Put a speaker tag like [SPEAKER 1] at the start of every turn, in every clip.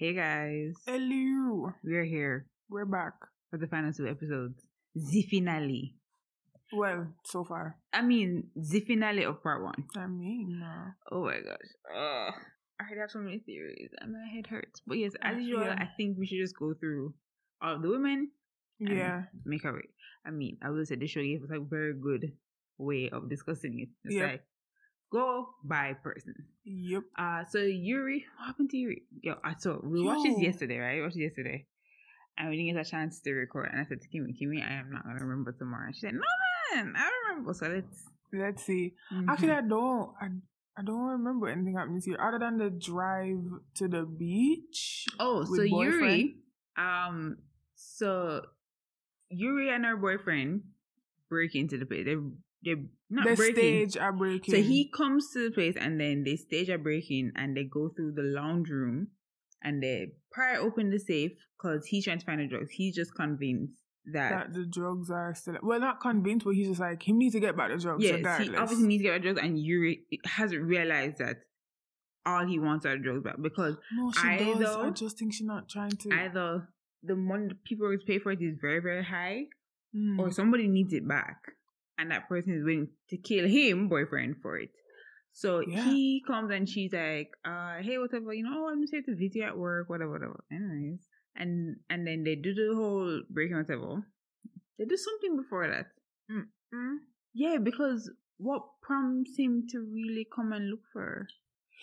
[SPEAKER 1] Hey guys,
[SPEAKER 2] Hello.
[SPEAKER 1] we're here
[SPEAKER 2] We're back.
[SPEAKER 1] for the final two episodes. The finale.
[SPEAKER 2] Well, so far.
[SPEAKER 1] I mean, the finale of part one.
[SPEAKER 2] I mean, uh,
[SPEAKER 1] Oh my gosh. Ugh. I have so many theories and my head hurts. But yes, as usual,
[SPEAKER 2] feel-
[SPEAKER 1] I think we should just go through all the women
[SPEAKER 2] yeah.
[SPEAKER 1] make our way. I mean, I will say the show gave us a very good way of discussing it. It's
[SPEAKER 2] Yep.
[SPEAKER 1] like go by person.
[SPEAKER 2] Yep.
[SPEAKER 1] Uh so Yuri, what happened to Yuri? Yo, I saw we watched this yesterday, right? We watched it yesterday. And we didn't get a chance to record. And I said to Kimmy, Kimmy, I am not gonna remember tomorrow. And she said, No man, I remember. So let's
[SPEAKER 2] Let's see.
[SPEAKER 1] Mhm.
[SPEAKER 2] Actually, I don't. I, I don't remember anything happening to you other than the drive to the beach.
[SPEAKER 1] Oh, so
[SPEAKER 2] boyfriend.
[SPEAKER 1] Yuri, um, so Yuri and her boyfriend break into the place. They they not
[SPEAKER 2] the
[SPEAKER 1] breaking.
[SPEAKER 2] stage are breaking.
[SPEAKER 1] So he comes to the place and then they stage a break-in and they go through the lounge room and they pry open the safe because he's trying to find the drugs. He's just convinced that,
[SPEAKER 2] that the drugs are still. Well, not convinced, but he's just like, he needs to get back the drugs
[SPEAKER 1] yes,
[SPEAKER 2] regardless.
[SPEAKER 1] he obviously needs to get the drugs and Yuri hasn't realized that all he wants are drugs back because
[SPEAKER 2] no, she
[SPEAKER 1] I,
[SPEAKER 2] does. I just think she's not trying to.
[SPEAKER 1] either the money people are pay for it is very, very high
[SPEAKER 2] Hmm.
[SPEAKER 1] or somebody needs it back and that person is willing to kill him boyfriend for it so
[SPEAKER 2] Yeah.
[SPEAKER 1] he comes and she's like uh hey whatever you know oh, i'm just here to visit at work whatever whatever anyways and and then they do the whole breaking whatever they do something before that
[SPEAKER 2] Mm.
[SPEAKER 1] yeah because what prompts him to really come and look for her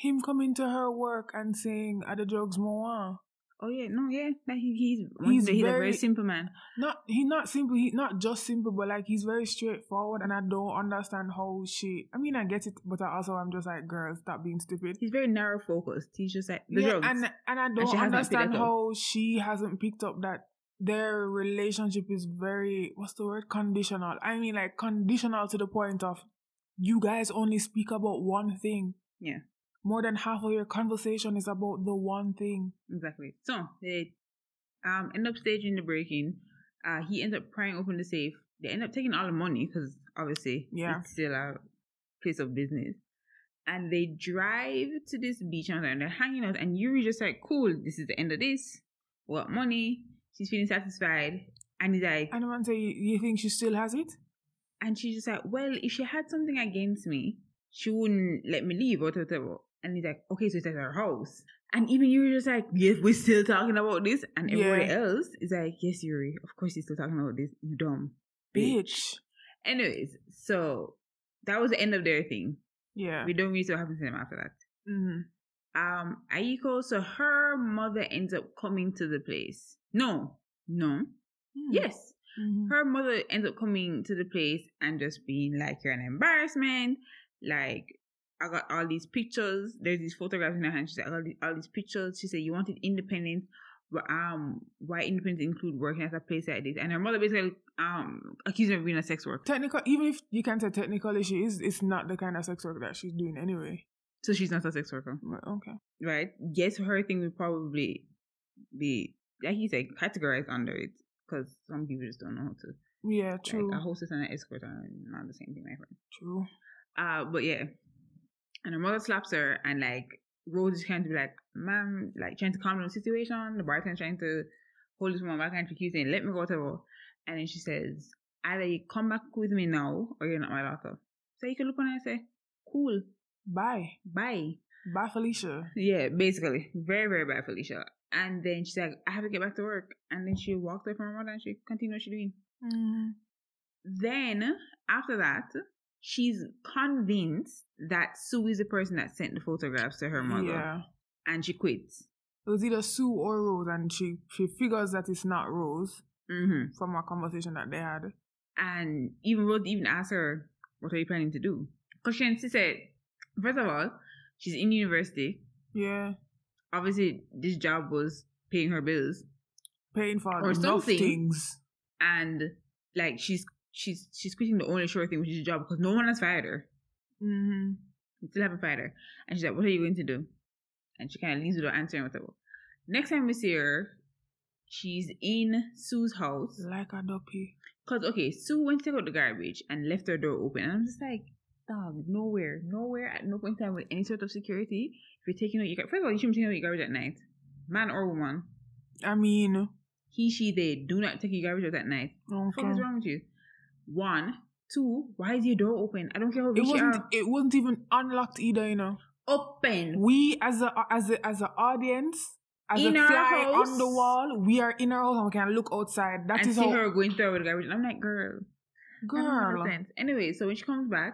[SPEAKER 2] Him coming to her work and saying, "Are the drugs more?"
[SPEAKER 1] Oh yeah no yeah that he, he's
[SPEAKER 2] He's
[SPEAKER 1] he's, a very
[SPEAKER 2] very-
[SPEAKER 1] simple man
[SPEAKER 2] Not he not simple. He not just simple, but like he's very straightforward, and I don't understand how she. I mean, I get it, but I also I'm just like, girl, stop being stupid.
[SPEAKER 1] he's very narrow focused he's just like the
[SPEAKER 2] yeah,
[SPEAKER 1] drugs
[SPEAKER 2] and and I don't
[SPEAKER 1] hasn't
[SPEAKER 2] understand how she hasn't picked up that their relationship is very what's the word conditional. I mean, like conditional to the point of you guys only speak about one thing.
[SPEAKER 1] Yeah.
[SPEAKER 2] More than half of your conversation is about the one thing.
[SPEAKER 1] Exactly. So they um end up staging the break-in. Uh, he ends up prying open the safe. They end up taking all the money because obviously
[SPEAKER 2] Yeah.
[SPEAKER 1] it's still a place of business. And they drive to this beach and they're hanging out. And Yuri just like, cool, this is the end of this. What money? She's feeling satisfied. And he's like,
[SPEAKER 2] And man say, you, you think she still has it?
[SPEAKER 1] and she's just like, well, if she had something against me, she wouldn't let me leave or whatever. And he's like, okay, so it's at her house. And even Yuri just like, yes, we're still talking about this. And everybody
[SPEAKER 2] Yeah.
[SPEAKER 1] else is like, yes, Yuri, of course you're still talking about this. You dumb
[SPEAKER 2] Bitch.
[SPEAKER 1] Anyways, so that was the end of their thing.
[SPEAKER 2] Yeah.
[SPEAKER 1] We don't really see what happens to them after that.
[SPEAKER 2] hmm
[SPEAKER 1] Um, Aiko, so her mother ends up coming to the place. No, no, yes.
[SPEAKER 2] Mhm.
[SPEAKER 1] her mother ends up coming to the place and just being like, You're an embarrassment. Like, I got all these pictures. There's these photographs in her hand. She said, I got all these pictures. She said, You wanted independence. But um, why independence include working at a place like this? And her mother basically um accused her of being a sex worker.
[SPEAKER 2] Technical, even if you can say technically she is, it's not the kind of sex work that she's doing anyway.
[SPEAKER 1] So she's not a sex worker,
[SPEAKER 2] okay.
[SPEAKER 1] right? Yes, her thing would probably be like you said, categorized under it because some people just don't know how to.
[SPEAKER 2] Yeah, true.
[SPEAKER 1] Like a hostess and an escort are not the same thing, my friend.
[SPEAKER 2] true.
[SPEAKER 1] Uh, but yeah. And her mother slaps her, and like Rose is trying to be like, "Ma'am," like trying to calm down the situation. The bartender's trying to hold this woman back, and she keeps saying, "Let me go," whatever. And then she says, "Either you come back with me now, or you're not my daughter." So you can look on her and say, "Cool,
[SPEAKER 2] Bye.
[SPEAKER 1] bye."
[SPEAKER 2] Bye, Felicia.
[SPEAKER 1] Yeah, basically, very very bad, Felicia. And then she's like, "I have to get back to work." And then she walked away from her mother, and she continued what she doing.
[SPEAKER 2] Mm-hmm.
[SPEAKER 1] Then after that, she's convinced that Sue is the person that sent the photographs to her mother,
[SPEAKER 2] Yeah.
[SPEAKER 1] and she quits.
[SPEAKER 2] It was either Sue or Rose, and she she figures that it's not Rose
[SPEAKER 1] hmm
[SPEAKER 2] from a conversation that they had.
[SPEAKER 1] And even Rose even asked her, "What are you planning to do?" Because she she said, first of all, she's in university.
[SPEAKER 2] Yeah.
[SPEAKER 1] Obviously, this job was paying her bills,
[SPEAKER 2] Paying for
[SPEAKER 1] Or
[SPEAKER 2] enough
[SPEAKER 1] something.
[SPEAKER 2] things.
[SPEAKER 1] and like she's she's she's quitting the only sure thing, which is a job, because no one has fired her.
[SPEAKER 2] Mm-hmm.
[SPEAKER 1] We still haven't fired her. And she's like, What are you going to do? And she kind of leaves without answering whatever. Next time we see her, she's in Sue's house.
[SPEAKER 2] Like a duppy.
[SPEAKER 1] Because, okay, Sue went to take out the garbage and left her door open. And I'm just like, dog, nowhere, nowhere, at no point in time with any sort of security. If you're taking out your garbage, first of all, you shouldn't be taking out your garbage at night. man or woman,
[SPEAKER 2] I mean,
[SPEAKER 1] he, she, they do not take your garbage out at night. What the fuck is wrong with you? One, two. Why is your door open? I don't care how
[SPEAKER 2] it wasn't.
[SPEAKER 1] are.
[SPEAKER 2] It wasn't even unlocked either. You know,
[SPEAKER 1] Open.
[SPEAKER 2] we as a as a as an audience. As
[SPEAKER 1] In
[SPEAKER 2] a
[SPEAKER 1] our
[SPEAKER 2] fly
[SPEAKER 1] house.
[SPEAKER 2] on the wall, we are in our house and we can look outside. That
[SPEAKER 1] and
[SPEAKER 2] is
[SPEAKER 1] see
[SPEAKER 2] how,
[SPEAKER 1] her going through with the garbage. I'm like, girl, that don't make
[SPEAKER 2] girl.
[SPEAKER 1] Anyway, so when she comes back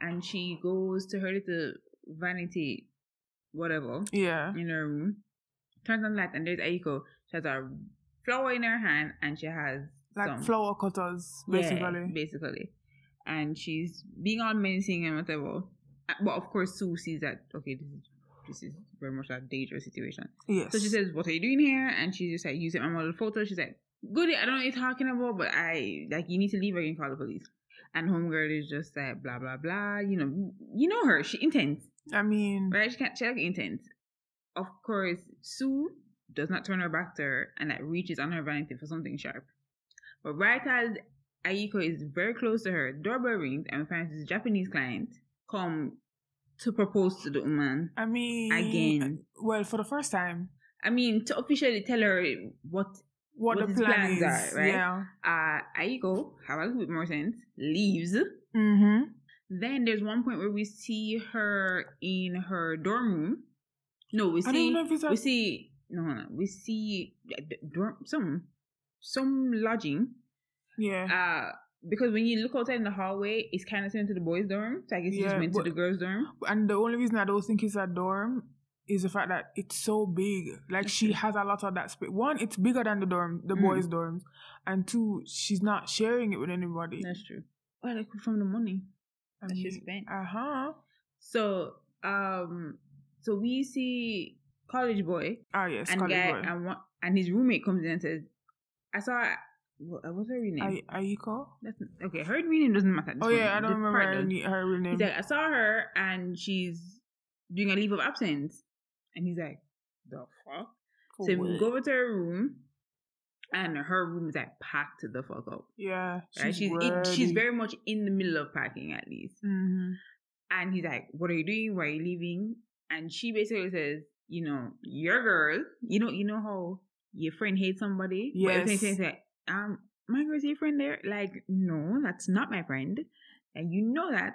[SPEAKER 1] and she goes to her little vanity, whatever,
[SPEAKER 2] Yeah,
[SPEAKER 1] in her room, turns on the light and there's Aiko. She has a flower in her hand and she has
[SPEAKER 2] like
[SPEAKER 1] some
[SPEAKER 2] flower cutters,
[SPEAKER 1] Yeah,
[SPEAKER 2] basically.
[SPEAKER 1] basically. And she's being all menacing and whatever. Uh, But of course, Sue sees that okay, this is this is very much a dangerous situation.
[SPEAKER 2] yes.
[SPEAKER 1] So she says, "What are you doing here?" And she just like using my model photo. She's like, "Goody, I don't know what you're talking about, but I like you need to leave or you can call the police." And homegirl is just like blah blah blah. You know, you know her. She intense,
[SPEAKER 2] I mean,
[SPEAKER 1] right? She can't. She like intense. Of course, Sue does not turn her back to her and like reaches on her vanity for something sharp. But right as Aiko is very close to her, doorbell rings and we find this Japanese client come to propose to the woman
[SPEAKER 2] I mean,
[SPEAKER 1] again.
[SPEAKER 2] Well, for the first time,
[SPEAKER 1] I mean, to officially tell her what
[SPEAKER 2] what,
[SPEAKER 1] What
[SPEAKER 2] the plan
[SPEAKER 1] plans
[SPEAKER 2] is,
[SPEAKER 1] are, right?
[SPEAKER 2] Yeah.
[SPEAKER 1] uh Aiko, have a little bit more sense, leaves.
[SPEAKER 2] Mm-hmm.
[SPEAKER 1] Then there's one point where we see her in her dorm room. No, we
[SPEAKER 2] I don't
[SPEAKER 1] see
[SPEAKER 2] know if it's a-
[SPEAKER 1] we see no, no, no, we see d- dorm some some lodging.
[SPEAKER 2] Yeah.
[SPEAKER 1] Uh because when you look outside in the hallway, it's kind of similar to the boys' dorm. So I guess you just
[SPEAKER 2] Yeah,
[SPEAKER 1] went
[SPEAKER 2] but-
[SPEAKER 1] to the girls' dorm.
[SPEAKER 2] and the only reason I don't think it's a dorm is the fact that it's so big. Like she has a lot of that space. One, it's bigger than the dorm, the
[SPEAKER 1] Mm.
[SPEAKER 2] boys' dorms, and two, she's not sharing it with anybody.
[SPEAKER 1] That's true. Well, like from the money.
[SPEAKER 2] I
[SPEAKER 1] that she spent.
[SPEAKER 2] Uh huh.
[SPEAKER 1] So um, so we see college boy
[SPEAKER 2] Ah yes,
[SPEAKER 1] and
[SPEAKER 2] college
[SPEAKER 1] guy
[SPEAKER 2] boy.
[SPEAKER 1] and one, and his roommate comes in and says, "I saw what, what's her real name?
[SPEAKER 2] I Aiko.
[SPEAKER 1] That's, okay, her real name doesn't matter.
[SPEAKER 2] Oh yeah. I don't
[SPEAKER 1] This
[SPEAKER 2] remember her, her real name.
[SPEAKER 1] He's like, I saw her and she's doing a leave of absence, and he's like, the fuck.
[SPEAKER 2] For
[SPEAKER 1] so we go over to her room, and her room is like packed to the fuck up.
[SPEAKER 2] yeah,
[SPEAKER 1] Right? She's in, she's very much in the middle of packing at least.
[SPEAKER 2] hmm
[SPEAKER 1] And he's like, What are you doing? Why are you leaving? And she basically says, You know, your girl, you know, you know how your friend hates somebody?
[SPEAKER 2] Yes.
[SPEAKER 1] like, um, my girl's your friend there? Like, no, that's not my friend. And you know that.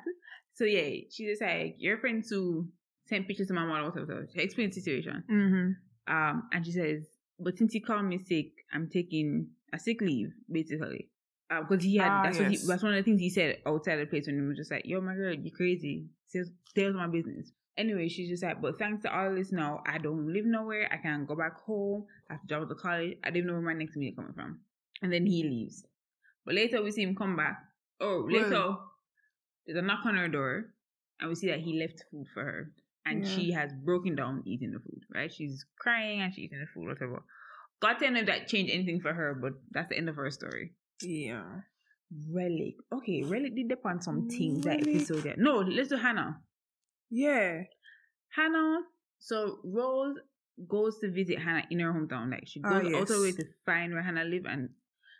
[SPEAKER 1] So yeah, she just like, your friend Sue sent pictures to my mom, whatever. whatever. She explains the situation.
[SPEAKER 2] hmm
[SPEAKER 1] Um, and she says, But since you called me sick, I'm taking a sick leave, basically. Because he had
[SPEAKER 2] Ah,
[SPEAKER 1] that's what he, that's one of the things he said outside the place when he was just like, "Yo, my girl, you crazy? Stay out my business." Anyway, she's just like, "But thanks to all this now, I don't live nowhere. I can't go back home. I have to drop out to college. I didn't know where my next meal coming from." And then he leaves. But later we see him come back. Oh, later there's a knock on her door, and we see that he left food for her, and
[SPEAKER 2] Yeah.
[SPEAKER 1] she has broken down eating the food. Right? She's crying and she's eating the food, whatever. God tell if that changed anything for her, but that's the end of her story.
[SPEAKER 2] Yeah.
[SPEAKER 1] Relic. Okay, Relic did depend on some things that episode. there. No, let's do Hannah.
[SPEAKER 2] Yeah.
[SPEAKER 1] Hannah. So Rose goes to visit Hannah in her hometown. Like she goes
[SPEAKER 2] Ah,
[SPEAKER 1] out of her way to find where Hannah live, and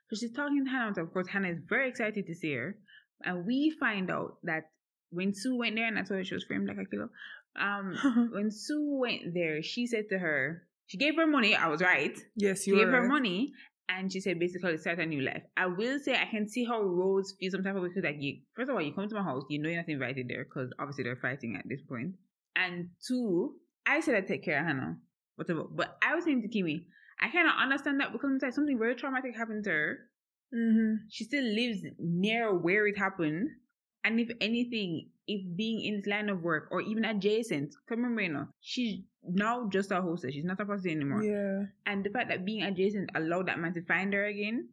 [SPEAKER 1] so she's talking to Hannah. Of course, Hannah is very excited to see her, and we find out that when Sue went there, and I told her she was framed like a killer. Um, when Sue went there, she said to her, she gave her money. I was right.
[SPEAKER 2] yes,
[SPEAKER 1] She
[SPEAKER 2] you
[SPEAKER 1] gave
[SPEAKER 2] were
[SPEAKER 1] her money and she said basically start a new life. I will say I can see how Rose feels some type of way because like you first of all you come to my house, you know you're not invited there because obviously they're fighting at this point. And two, I said I'd take care of Hannah, whatever. But I was saying to Kimmy, I cannot understand that because like something very traumatic happened to her.
[SPEAKER 2] Mm-hmm.
[SPEAKER 1] She still lives near where it happened. And if anything, if being in this line of work or even adjacent, come remember, you she's now just a hostess. She's not a prostitute anymore
[SPEAKER 2] Yeah.
[SPEAKER 1] and the fact that being adjacent allowed that man to find her again,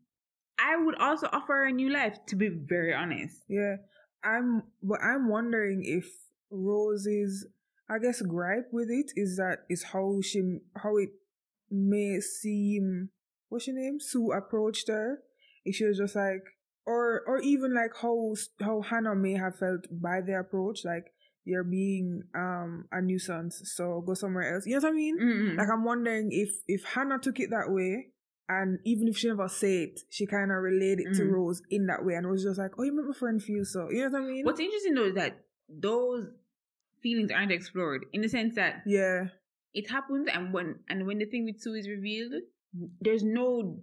[SPEAKER 1] I would also offer her a new life. To be very honest,
[SPEAKER 2] Yeah. I'm but I'm wondering if Rose's I guess gripe with it is that is how she how it may seem what's your name? Sue approached her. If she was just like or or even like how how Hannah may have felt by the approach, like you're being um a nuisance, so go somewhere else. You know what I mean?
[SPEAKER 1] Mm-mm.
[SPEAKER 2] Like I'm wondering if if Hannah took it that way, and even if she never said it, she kind of relayed it to. Rose in that way, and was just like, "Oh, you make my friend feel so." You know what I mean?
[SPEAKER 1] what's interesting though is that those feelings aren't explored in the sense that
[SPEAKER 2] yeah,
[SPEAKER 1] it happens and when and when the thing with Sue is revealed, there's no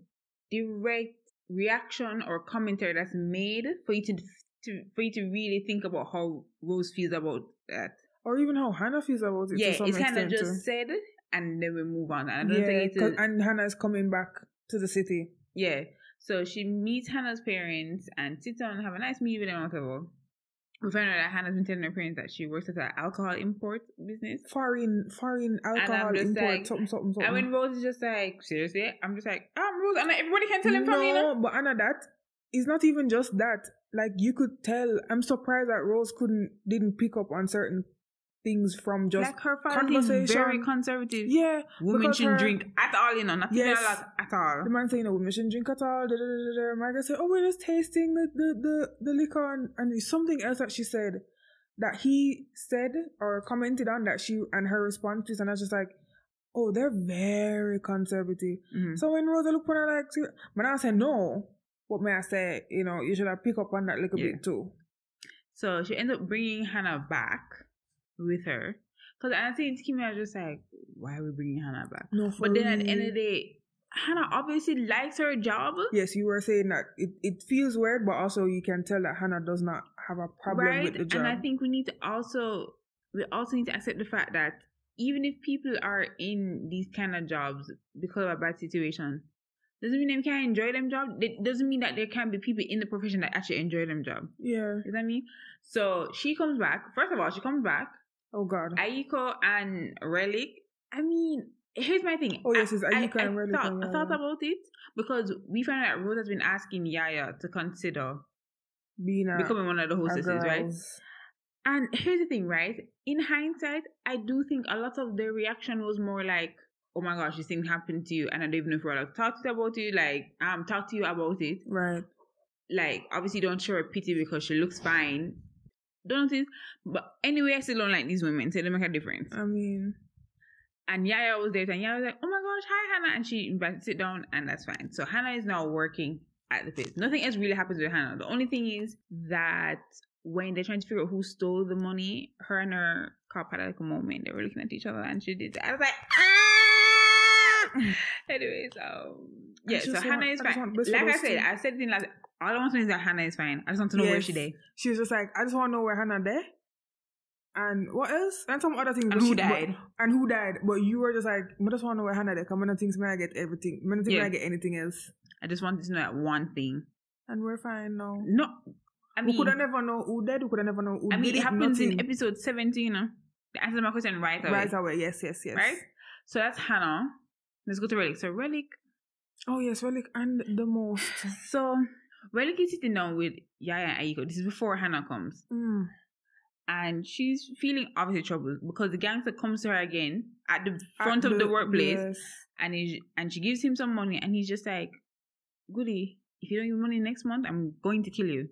[SPEAKER 1] direct reaction or commentary that's made for you to to for you to really think about how Rose feels about that.
[SPEAKER 2] Or even how Hannah feels about it.
[SPEAKER 1] yeah, it's kind of just
[SPEAKER 2] too.
[SPEAKER 1] said and then we move on. And I don't
[SPEAKER 2] yeah,
[SPEAKER 1] think it's
[SPEAKER 2] and Hannah's coming back to the city.
[SPEAKER 1] yeah. So she meets Hannah's parents and sits down and have a nice meal with them whatever. We find out that Hannah's been telling her parents that she works at an alcohol import business.
[SPEAKER 2] Foreign, foreign
[SPEAKER 1] I'm
[SPEAKER 2] alcohol import,
[SPEAKER 1] like-
[SPEAKER 2] something, something, something.
[SPEAKER 1] And when Rose is just like, seriously? I'm just like, um, Rose, and everybody can tell him from me, you know?
[SPEAKER 2] No, but Anna, that is not even just that. Like you could tell. I'm surprised that Rose couldn't didn't pick up on certain things from just
[SPEAKER 1] like her family is very conservative.
[SPEAKER 2] yeah.
[SPEAKER 1] Women shouldn't drink at all, you know, not even
[SPEAKER 2] Yes.
[SPEAKER 1] lot at all.
[SPEAKER 2] The man saying, "Know women shouldn't drink at all." Da, da, da, da. Margaret said, "Oh, we're just tasting the the the, the liquor," and, and something else that she said that he said or commented on that she and her response responses, and I was just like, "Oh, they're very conservative."
[SPEAKER 1] Mhm.
[SPEAKER 2] So when Rosa looked at her like, but I said no. What may I say? You know, you should have pick up on that little
[SPEAKER 1] Yeah.
[SPEAKER 2] bit too.
[SPEAKER 1] So she ends up bringing Hannah back with her. Because I think Kimmy was just like, why are we bringing Hannah back?
[SPEAKER 2] No, for
[SPEAKER 1] But then at the end of the day, Hannah obviously likes her job.
[SPEAKER 2] yes, you were saying that it, it feels weird, but also you can tell that Hannah does not have a problem
[SPEAKER 1] right?
[SPEAKER 2] with the job.
[SPEAKER 1] And I think we need to also we also need to accept the fact that even if people are in these kind of jobs because of a bad situation, doesn't mean they can't enjoy them job. It doesn't mean that there can be people in the profession that actually enjoy them job.
[SPEAKER 2] yeah.
[SPEAKER 1] You know what I mean? So she comes back. First of all, she comes back.
[SPEAKER 2] Oh God.
[SPEAKER 1] Aiko and Relic. I mean, here's my thing.
[SPEAKER 2] Oh, yes, it's
[SPEAKER 1] I-
[SPEAKER 2] Aiko
[SPEAKER 1] I,
[SPEAKER 2] and Relic
[SPEAKER 1] Thought,
[SPEAKER 2] and
[SPEAKER 1] I thought about it because we found out Rose has been asking Yaya to consider
[SPEAKER 2] Being a,
[SPEAKER 1] becoming one of the hostesses, right? And here's the thing, right? In hindsight, I do think a lot of the reaction was more like, "Oh my gosh, this thing happened to you," and I don't even know if we're like talk to you about it, like um, talk to you about it.
[SPEAKER 2] Right.
[SPEAKER 1] Like, obviously, don't show her pity because she looks fine. Don't think, but anyway, I still don't like these women, so they make a difference.
[SPEAKER 2] I mean,
[SPEAKER 1] And Yaya was there, and Yaya was like, "Oh my gosh, hi Hannah," and she invited to sit down, and that's fine. So Hannah is now working at the place. Nothing else really happens with Hannah. The only thing is that when they're trying to figure out who stole the money, her and her cop had like a moment. They were looking at each other, and she did. That. I was like, ah. Anyways, um, yeah. So Hannah
[SPEAKER 2] want-
[SPEAKER 1] is
[SPEAKER 2] I
[SPEAKER 1] fine. Like I said,
[SPEAKER 2] two.
[SPEAKER 1] I said it in last. All I want to know is that Hannah is fine. I just want to know where she did
[SPEAKER 2] she was just like, I just want to know where Hannah there. And what else? And some other things.
[SPEAKER 1] and who
[SPEAKER 2] she- but-
[SPEAKER 1] died.
[SPEAKER 2] and who died. But you were just like, I just want to know where Hannah there. Come on, things may I get everything. I think
[SPEAKER 1] Yeah.
[SPEAKER 2] I get anything else.
[SPEAKER 1] I just wanted to know that one thing.
[SPEAKER 2] And we're fine now.
[SPEAKER 1] No, I mean, we
[SPEAKER 2] could have never know who dead. We could have never know who
[SPEAKER 1] I mean, it happens in episode 17, you know. The answer to my question right away.
[SPEAKER 2] Right away. Yes, yes, yes.
[SPEAKER 1] Right? So that's Hannah. Let's go to Relic. So Relic.
[SPEAKER 2] Oh yes, relic and the most.
[SPEAKER 1] So Relic is sitting down with Yaya and Aiko. This is before Hannah comes.
[SPEAKER 2] Mm.
[SPEAKER 1] And she's feeling obviously troubled because the gangster comes to her again at the
[SPEAKER 2] At
[SPEAKER 1] front of the workplace
[SPEAKER 2] Yes.
[SPEAKER 1] and he, and she gives him some money and he's just like, Goody, if you don't give me money next month, I'm going to kill you.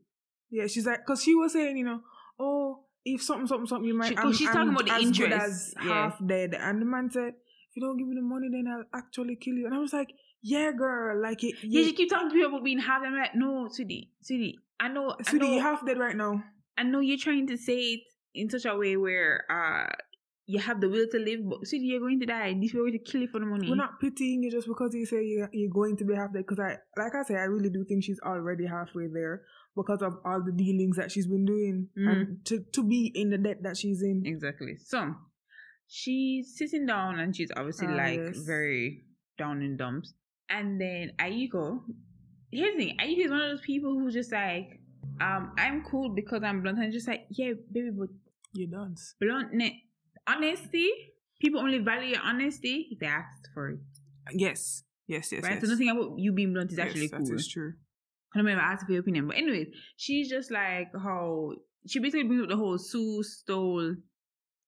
[SPEAKER 2] Yeah, she's like, because she was saying, you know, oh, if something, something, something, you might.
[SPEAKER 1] She- 'cause
[SPEAKER 2] I'm-
[SPEAKER 1] she's
[SPEAKER 2] I'm
[SPEAKER 1] talking about the
[SPEAKER 2] as good
[SPEAKER 1] interest,
[SPEAKER 2] as
[SPEAKER 1] yeah.
[SPEAKER 2] half dead, and the man said, if you don't give me the money, then I'll actually kill you. And I was like, yeah, girl, like it.
[SPEAKER 1] Yeah, she keeps talking to people about being half. I'm like, no, sweetie, sweetie. I know, I know,
[SPEAKER 2] you're half dead right now.
[SPEAKER 1] I know you're trying to say it in such a way where uh you have the will to live, but sweetie, you're going to die. Are going to kill you for the money.
[SPEAKER 2] We're not pitying you just because you say you're, you're going to be half dead. Because I, like I say, I really do think she's already halfway there because of all the dealings that she's been doing
[SPEAKER 1] Mhm.
[SPEAKER 2] and to to be in the debt that she's in.
[SPEAKER 1] Exactly. So she's sitting down and she's obviously
[SPEAKER 2] Ah,
[SPEAKER 1] like
[SPEAKER 2] yes.
[SPEAKER 1] very down in dumps. And then Aiko, here's the thing, Aiko is one of those people who's just like, um, I'm cool because I'm blunt. And just like, yeah, baby, but
[SPEAKER 2] You dance.
[SPEAKER 1] bluntness, honesty, people only value your honesty if they asked for it.
[SPEAKER 2] Yes, yes, yes.
[SPEAKER 1] right?
[SPEAKER 2] yes.
[SPEAKER 1] So nothing about you being blunt is
[SPEAKER 2] Yes,
[SPEAKER 1] actually
[SPEAKER 2] that
[SPEAKER 1] cool.
[SPEAKER 2] is true.
[SPEAKER 1] I don't ever ask for your opinion. But anyways, she's just like how she basically brings up the whole Sue stole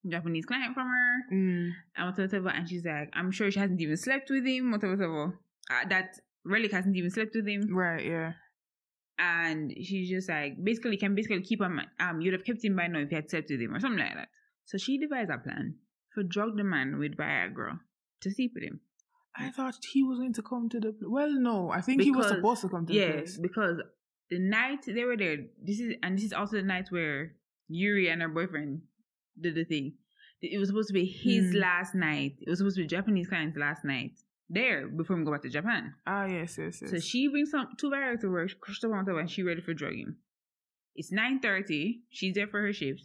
[SPEAKER 1] Japanese client from her
[SPEAKER 2] Mm.
[SPEAKER 1] and whatever, whatever. And she's like, I'm sure she hasn't even slept with him, whatever, whatever. Uh, that Relic hasn't even slept with him.
[SPEAKER 2] Right, yeah.
[SPEAKER 1] And she's just like, basically, can basically keep him, um, you'd have kept him by now if you had slept with him or something like that. So she devised a plan for drug the man with Viagra to sleep with him.
[SPEAKER 2] I thought he was going to come to the. Well, no, I think he was supposed to come to the
[SPEAKER 1] Yes,
[SPEAKER 2] place.
[SPEAKER 1] because the night they were there, this is and this is also the night where Yuri and her boyfriend did the thing. it was supposed to be his
[SPEAKER 2] Hmm.
[SPEAKER 1] last night. It was supposed to be Japanese client's last night there before him go back to Japan.
[SPEAKER 2] Ah, yes, yes, yes.
[SPEAKER 1] So she brings some two barracks to work, crushed up on top, and she ready for drug him. It's nine thirty. She's there for her shift.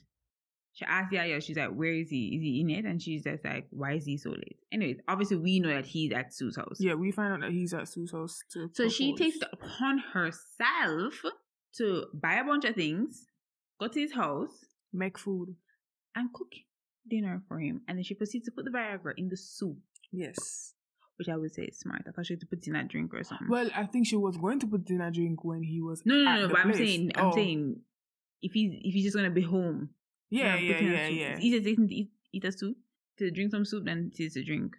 [SPEAKER 1] She asks Yaya, she's like, "Where is he? Is he in it?" And she's just like, "Why is he so late?" Anyways, obviously we know that he's at Sue's house.
[SPEAKER 2] yeah, we find out that he's at Sue's house to
[SPEAKER 1] So she takes it upon herself to buy a bunch of things, go to his house,
[SPEAKER 2] make food.
[SPEAKER 1] And cook dinner for him. And then she proceeds to put the Viagra in the soup,
[SPEAKER 2] Yes.
[SPEAKER 1] which I would say is smart. I thought she had to put in a drink or something.
[SPEAKER 2] Well, I think she was going to put in a drink when he was.
[SPEAKER 1] no, no, no. But I'm
[SPEAKER 2] place.
[SPEAKER 1] saying, I'm
[SPEAKER 2] Oh.
[SPEAKER 1] saying, if he's if he's just gonna be home,
[SPEAKER 2] Yeah, yeah,
[SPEAKER 1] in
[SPEAKER 2] yeah, yeah.
[SPEAKER 1] It's easier to eat, eat a soup to drink some soup than it is to drink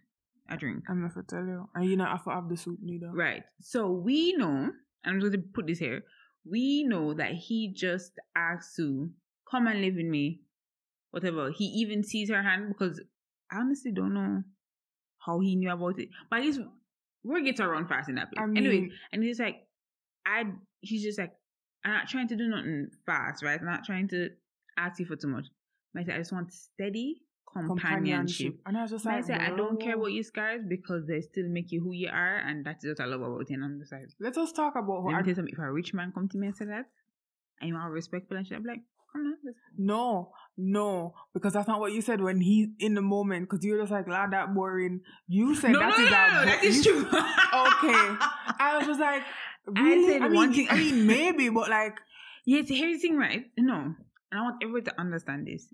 [SPEAKER 1] a drink.
[SPEAKER 2] I'm not gonna tell you, and you not have to have the soup neither.
[SPEAKER 1] Right. So we know, and I'm going to put this here. We know that he just asked Sue, "Come and live with me," whatever. He even sees her hand because I honestly don't know how he knew about it. But guess word gets around fast in that place.
[SPEAKER 2] I mean,
[SPEAKER 1] anyway, and he's like, I. He's just like, I'm not trying to do nothing fast, right? I'm not trying to ask you for too much. But I said, I just want steady companionship.
[SPEAKER 2] and I was just
[SPEAKER 1] And I
[SPEAKER 2] like,
[SPEAKER 1] said, I don't care about your scars because they still make you who you are, and that's what I love about it. And I'm just like,
[SPEAKER 2] Let us talk about
[SPEAKER 1] let me tell you something. If a rich man come to me and say that, and you're all respectful and shit, I'm like, come on,
[SPEAKER 2] No, no, because that's not what you said when he's in the moment. Because you're just like, lad, that boring. You said
[SPEAKER 1] no,
[SPEAKER 2] that
[SPEAKER 1] no,
[SPEAKER 2] is
[SPEAKER 1] no, no, that is true.
[SPEAKER 2] Okay. I was just like,
[SPEAKER 1] I said
[SPEAKER 2] I mean,
[SPEAKER 1] one thing-
[SPEAKER 2] I mean, maybe, but like,
[SPEAKER 1] yeah, see, here's the thing, right? No, and I want everyone to understand this.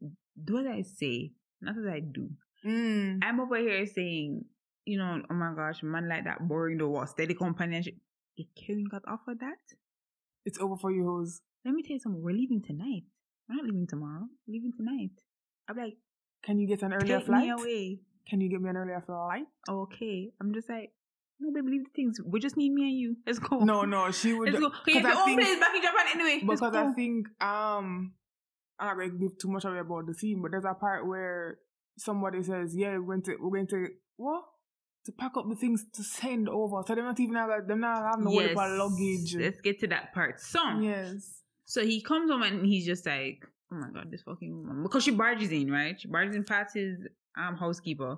[SPEAKER 1] Do what I say, not as I do.
[SPEAKER 2] mm,
[SPEAKER 1] I'm over here saying, you know, oh my gosh, man like that boring the what steady companionship. If Karen got offered that,
[SPEAKER 2] it's over for you, hoes.
[SPEAKER 1] Let me tell you something. We're leaving tonight. We're not leaving tomorrow. We're leaving tonight. I'm like,
[SPEAKER 2] Can you get an earlier
[SPEAKER 1] take
[SPEAKER 2] flight?
[SPEAKER 1] me away.
[SPEAKER 2] Can you get me an earlier flight?
[SPEAKER 1] Okay. I'm just like, no, baby, leave the things. We just need me and you. Let's go.
[SPEAKER 2] No, no, she would.
[SPEAKER 1] Let's go. You have
[SPEAKER 2] 'cause
[SPEAKER 1] your own
[SPEAKER 2] think-
[SPEAKER 1] place back in Japan anyway.
[SPEAKER 2] Because. I think um I'm not gonna give too much away about the scene, but there's a part where somebody says, "Yeah, we're going to we're going to what to pack up the things to send over." So they're not even they're not having to worry about luggage.
[SPEAKER 1] Let's get to that part. So,
[SPEAKER 2] Yes,
[SPEAKER 1] so he comes home and he's just like, oh my god, this fucking woman. Because she barges in, right? She barges in past his um housekeeper.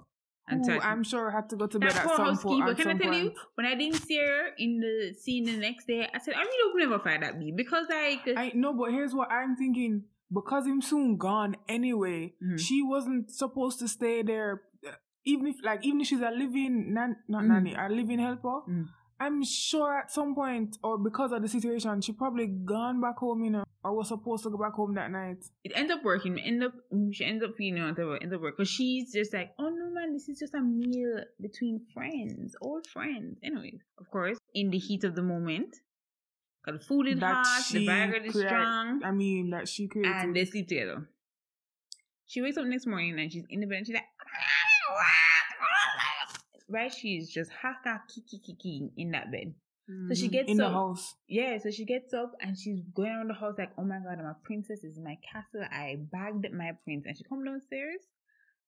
[SPEAKER 1] And starts-
[SPEAKER 2] I'm sure had to go to bed
[SPEAKER 1] that
[SPEAKER 2] at some
[SPEAKER 1] housekeeper.
[SPEAKER 2] point. at
[SPEAKER 1] Can I tell you, when I didn't see her in the scene the next day, I said, I really hope never find that me because like
[SPEAKER 2] I no, but here's what I'm thinking. Because him soon gone anyway,
[SPEAKER 1] Mhm.
[SPEAKER 2] she wasn't supposed to stay there. uh, Even if like even if she's a living nan, not
[SPEAKER 1] Mhm.
[SPEAKER 2] nanny, a living helper,
[SPEAKER 1] Mhm.
[SPEAKER 2] I'm sure at some point or because of the situation, she probably gone back home, you know, or was supposed to go back home that night.
[SPEAKER 1] it ends up working. End up she ends up feeling whatever ends up work because she's just like, oh no man, this is just a meal between friends, old friends. Anyways, of course, in the heat of the moment, got the food is
[SPEAKER 2] That
[SPEAKER 1] hot, the bagger is
[SPEAKER 2] create-
[SPEAKER 1] strong,
[SPEAKER 2] I mean, that she created.
[SPEAKER 1] and they sleep together. She wakes up next morning and she's in the bed. And she's like, right? She's just haka kiki kiki in that bed. so she
[SPEAKER 2] Mhm.
[SPEAKER 1] gets
[SPEAKER 2] in the
[SPEAKER 1] up-
[SPEAKER 2] house.
[SPEAKER 1] Yeah, so she gets up and she's going around the house like, oh my god, I'm a princess. This is my castle. I bagged my prince. And she come downstairs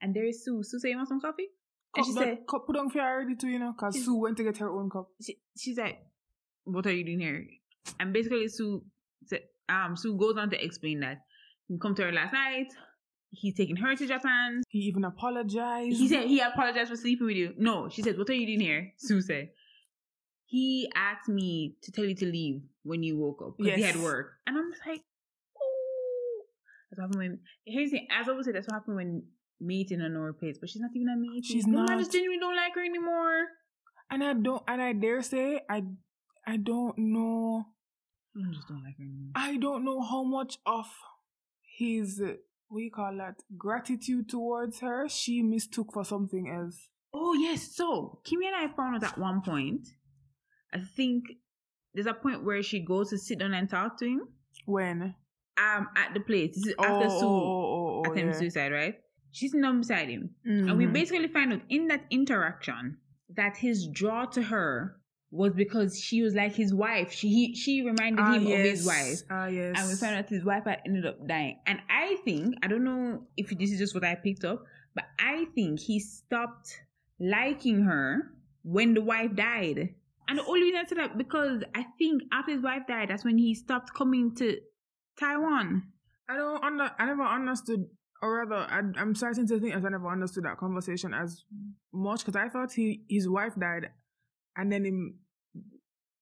[SPEAKER 1] and there is Sue. Sue say, you want some coffee? And she said,
[SPEAKER 2] cup put on for already too, you know, because Sue went to get her own cup.
[SPEAKER 1] she, she's like, what are you doing here? And basically Sue said, um, Sue goes on to explain that he come to her last night. He's taking her to Japan.
[SPEAKER 2] He even apologized.
[SPEAKER 1] He said he apologized for sleeping with you. No, she said, what are you doing here? Sue said. He asked me to tell you to leave when you woke up because he had work. And I'm just like, oh. That's what happened when, here's the thing, as I always say, that's what happened when mating on our place, but she's not even a mate.
[SPEAKER 2] She's
[SPEAKER 1] no, I just genuinely don't like her anymore.
[SPEAKER 2] and I don't, and I dare say, I, I don't know,
[SPEAKER 1] I just don't like her anymore.
[SPEAKER 2] I don't know how much of his, what you call that, gratitude towards her she mistook for something else.
[SPEAKER 1] Oh yes, so Kimmy and I found out at one point. I think there's a point where she goes to sit down and talk to him.
[SPEAKER 2] When
[SPEAKER 1] Um, at the place. This is
[SPEAKER 2] oh,
[SPEAKER 1] after Sue
[SPEAKER 2] oh, oh, oh,
[SPEAKER 1] attempts
[SPEAKER 2] yeah.
[SPEAKER 1] suicide, right? She's sitting beside him, and we
[SPEAKER 2] Mhm.
[SPEAKER 1] basically find out in that interaction that his draw to her was because she was like his wife. She he, she reminded
[SPEAKER 2] ah,
[SPEAKER 1] him
[SPEAKER 2] yes.
[SPEAKER 1] of his wife.
[SPEAKER 2] Ah, yes.
[SPEAKER 1] And we found out his wife had ended up dying. And I think, I don't know if this is just what I picked up, but I think he stopped liking her when the wife died. And the only reason I said that because I think after his wife died, that's when he stopped coming to Taiwan.
[SPEAKER 2] I don't under, I never understood or rather, I, I'm starting to think as I never understood that conversation as much because I thought he his wife died, and then him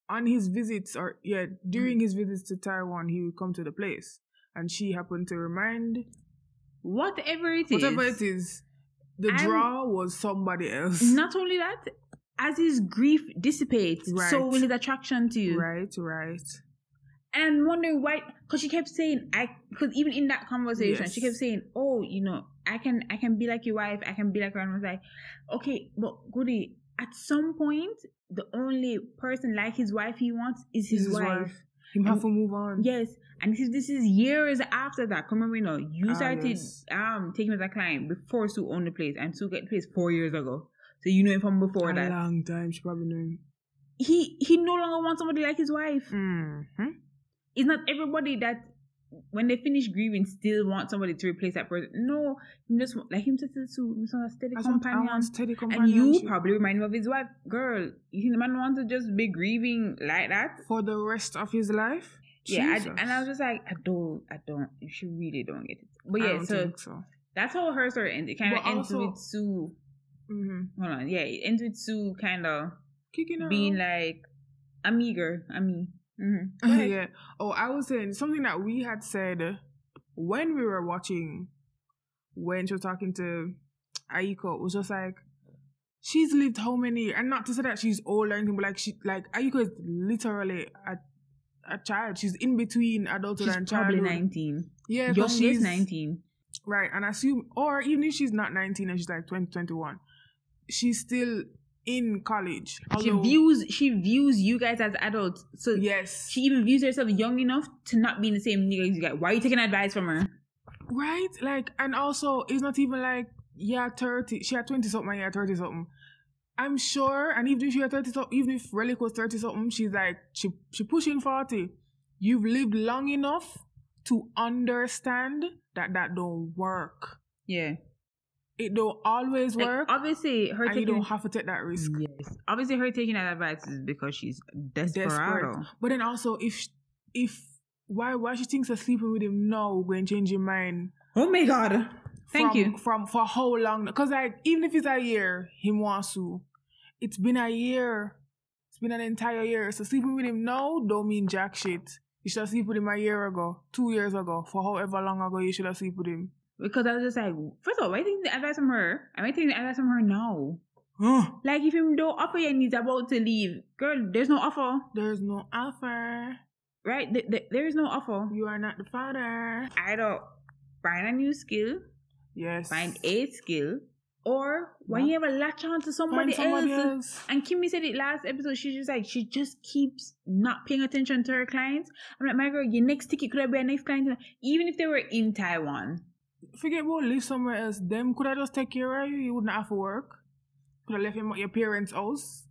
[SPEAKER 2] on his visits or yeah during mm. his visits to Taiwan he would come to the place, and she happened to remind
[SPEAKER 1] Whatever it is.
[SPEAKER 2] whatever it is, the draw was somebody else.
[SPEAKER 1] Not only that, as his grief dissipates,
[SPEAKER 2] right.
[SPEAKER 1] so will his attraction to you.
[SPEAKER 2] right, right.
[SPEAKER 1] And I'm wondering why, because she kept saying, "I," because even in that conversation, she kept saying, "Oh, you know, I can, I can be like your wife, I can be like her." And I was like, "Okay, but goody." At some point, the only person like his wife he wants is his,
[SPEAKER 2] His
[SPEAKER 1] wife.
[SPEAKER 2] wife. Him have to move on.
[SPEAKER 1] Yes, and this is, this is years after that. Come remember, you know, you
[SPEAKER 2] Ah,
[SPEAKER 1] started
[SPEAKER 2] yes.
[SPEAKER 1] um taking as a client before Sue owned the place, and Sue got the place four years ago. So you know him from before
[SPEAKER 2] a
[SPEAKER 1] that.
[SPEAKER 2] long time. She probably knew him.
[SPEAKER 1] He he no longer wants somebody like his wife.
[SPEAKER 2] Mm-hmm.
[SPEAKER 1] It's not everybody that when they finish grieving still want somebody to replace that person. No, you just want, like him to just want a steady
[SPEAKER 2] want, I
[SPEAKER 1] companion. And you probably remind him of his wife. Girl, you think the man want to just be grieving like that?
[SPEAKER 2] for the rest of his life.
[SPEAKER 1] Yeah, I, and I was just like, I don't, I don't, she really don't get it. But yeah, so
[SPEAKER 2] so.
[SPEAKER 1] that's how her story ended. It kind of ends
[SPEAKER 2] also-
[SPEAKER 1] with Sue.
[SPEAKER 2] Mm-hmm.
[SPEAKER 1] Hold on, yeah, it ends with Sue kind of being
[SPEAKER 2] out.
[SPEAKER 1] like, I'm eager, I'm me. Mm-hmm.
[SPEAKER 2] yeah. Oh, I was saying something that we had said when we were watching when she was talking to Aiko was just like she's lived how many and not to say that she's old or anything, but like she like Aiko is literally a a child. She's in between adulthood
[SPEAKER 1] She's
[SPEAKER 2] and
[SPEAKER 1] probably
[SPEAKER 2] childhood.
[SPEAKER 1] 19.
[SPEAKER 2] Yeah,
[SPEAKER 1] Youngest
[SPEAKER 2] she's
[SPEAKER 1] 19.
[SPEAKER 2] Right, and assume, or even if she's not 19 and she's like 20, 21, she's still in college.
[SPEAKER 1] She views she views you guys as adults. So
[SPEAKER 2] Yes.
[SPEAKER 1] she even views herself young enough to not be in the same nigga as you guys. Why are you taking advice from her?
[SPEAKER 2] right? Like, and also, it's not even like, yeah, 30, she had 20 something, yeah, 30 something. I'm sure, and even if she had 30 something, even if Relic was 30 something, she's like, she, she pushing 40. You've lived long enough to understand that that don't work.
[SPEAKER 1] Yeah.
[SPEAKER 2] It don't always
[SPEAKER 1] Like,
[SPEAKER 2] work,
[SPEAKER 1] obviously her
[SPEAKER 2] and you don't have to take that risk.
[SPEAKER 1] Yes. Obviously her taking that advice is because she's desperado.
[SPEAKER 2] But then also, if if why why she thinks of sleeping with him now when change your mind?
[SPEAKER 1] Oh my god. Thank
[SPEAKER 2] from,
[SPEAKER 1] you.
[SPEAKER 2] From for how long? Because like even if it's a year, him wants to. It's been a year. It's been an entire year. So sleeping with him now don't mean jack shit. You should have sleep with him a year ago, two years ago, for however long ago you should have sleep with him.
[SPEAKER 1] Because I was just like, first of all, why taking the advice from her? Am I taking the advice from her now? Like if him don't offer you and he's about to leave, girl, there's no offer.
[SPEAKER 2] There's no offer.
[SPEAKER 1] Right? Th- th- there is no offer.
[SPEAKER 2] You are not the father.
[SPEAKER 1] I don't find a new skill,
[SPEAKER 2] Yes.
[SPEAKER 1] find a skill, or when
[SPEAKER 2] Yeah.
[SPEAKER 1] you ever latch on to somebody,
[SPEAKER 2] somebody
[SPEAKER 1] else.
[SPEAKER 2] else.
[SPEAKER 1] And Kimmy said it last episode. She's just like she just keeps not paying attention to her clients. I'm like, my girl, your next ticket could have been a next client, even if they were in Taiwan.
[SPEAKER 2] Forget about live somewhere else. Them could have just take care of you. You wouldn't have to work. Could have left him at your parents' house.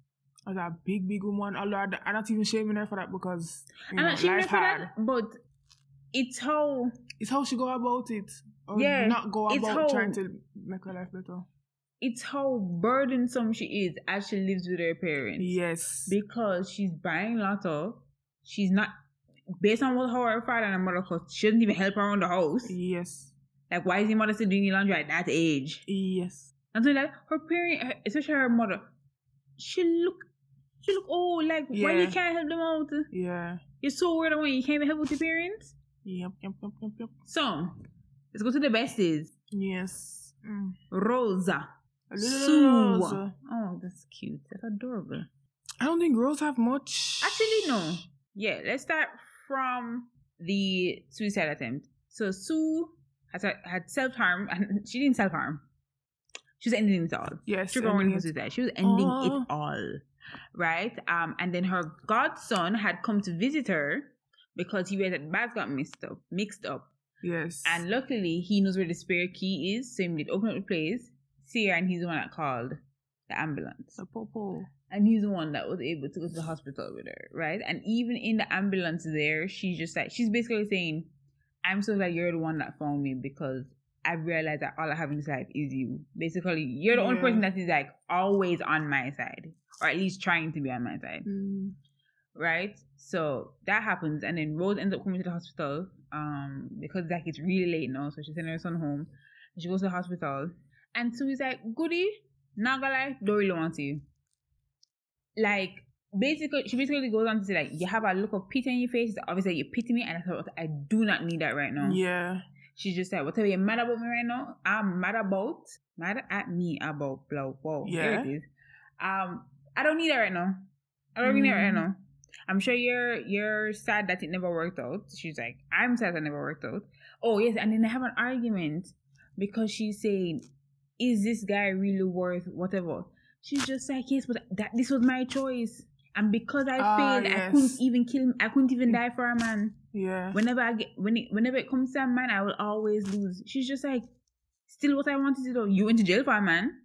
[SPEAKER 2] As a big, big woman. Although I- I'm not even shaming her for that because you
[SPEAKER 1] I'm
[SPEAKER 2] know,
[SPEAKER 1] not shaming her
[SPEAKER 2] life
[SPEAKER 1] for
[SPEAKER 2] hard.
[SPEAKER 1] that, but it's how
[SPEAKER 2] It's how she go about it. Or
[SPEAKER 1] Yeah,
[SPEAKER 2] not go about
[SPEAKER 1] how-
[SPEAKER 2] trying to make her life better.
[SPEAKER 1] it's how burdensome she is as she lives with her parents.
[SPEAKER 2] Yes.
[SPEAKER 1] Because she's buying lotto. She's not based on what how her father and her mother cost, she doesn't even help her around the house.
[SPEAKER 2] yes.
[SPEAKER 1] Like why is your mother still doing the laundry at that age?
[SPEAKER 2] Yes.
[SPEAKER 1] And so like her parent her- especially her mother, she look she look old, like why you can't help them out?
[SPEAKER 2] Yeah.
[SPEAKER 1] You're so weird when you can't even help with your parents.
[SPEAKER 2] Yep, yep, yep, yep, yep.
[SPEAKER 1] So let's go to the besties.
[SPEAKER 2] Yes. Mm.
[SPEAKER 1] Rosa. Sue.
[SPEAKER 2] Rose.
[SPEAKER 1] Oh, that's cute. That's adorable.
[SPEAKER 2] I don't think girls have much.
[SPEAKER 1] Actually, no. Yeah, let's start from the suicide attempt. So Sue has had self harm, and she didn't self harm. She was ending it all.
[SPEAKER 2] Yes. Ending
[SPEAKER 1] warning for
[SPEAKER 2] it.
[SPEAKER 1] She was ending it all, right? Um, and then her godson had come to visit her because he realized that bags got mixed up, mixed up.
[SPEAKER 2] Yes.
[SPEAKER 1] And luckily, he knows where the spare key is, so he did open up the place, see her, and he's the one that called the ambulance.
[SPEAKER 2] the popo.
[SPEAKER 1] And he's the one that was able to go to the hospital with her, right? And even in the ambulance there, she's just like, she's basically saying, I'm so glad you're the one that found me because I realized that all I have in this life is you. Basically, you're the only person that is like always on my side, or at least trying to be on my side,
[SPEAKER 2] Mm.
[SPEAKER 1] right? So that happens, and then Rose ends up coming to the hospital um because like it's really late now, so she sent her son home, She goes to the hospital. And so he's like, Goody, not gonna lie, don't really want you. Like, basically, she basically goes on to say, like, you have a look of pity on your face. it's Obviously, you pity me, and I thought, I do not need that right now.
[SPEAKER 2] Yeah.
[SPEAKER 1] she just like, whatever you're mad about me right now, I'm mad about, mad at me about blow. Whoa,
[SPEAKER 2] Yeah.
[SPEAKER 1] there it is. Um, I don't need that right now. I don't need it right
[SPEAKER 2] Mhm.
[SPEAKER 1] now. I'm sure you're you're sad that it never worked out. She's like, I'm sad that it never worked out. Oh yes, and then they have an argument because she's saying, Is this guy really worth whatever? She's just like, Yes, but that this was my choice. And because I
[SPEAKER 2] Ah,
[SPEAKER 1] failed, I couldn't even kill him. I couldn't even die for a man.
[SPEAKER 2] Yeah.
[SPEAKER 1] Whenever I get when it whenever it comes to a man, I will always lose. She's just like, still what I wanted to do. You went to jail for a man.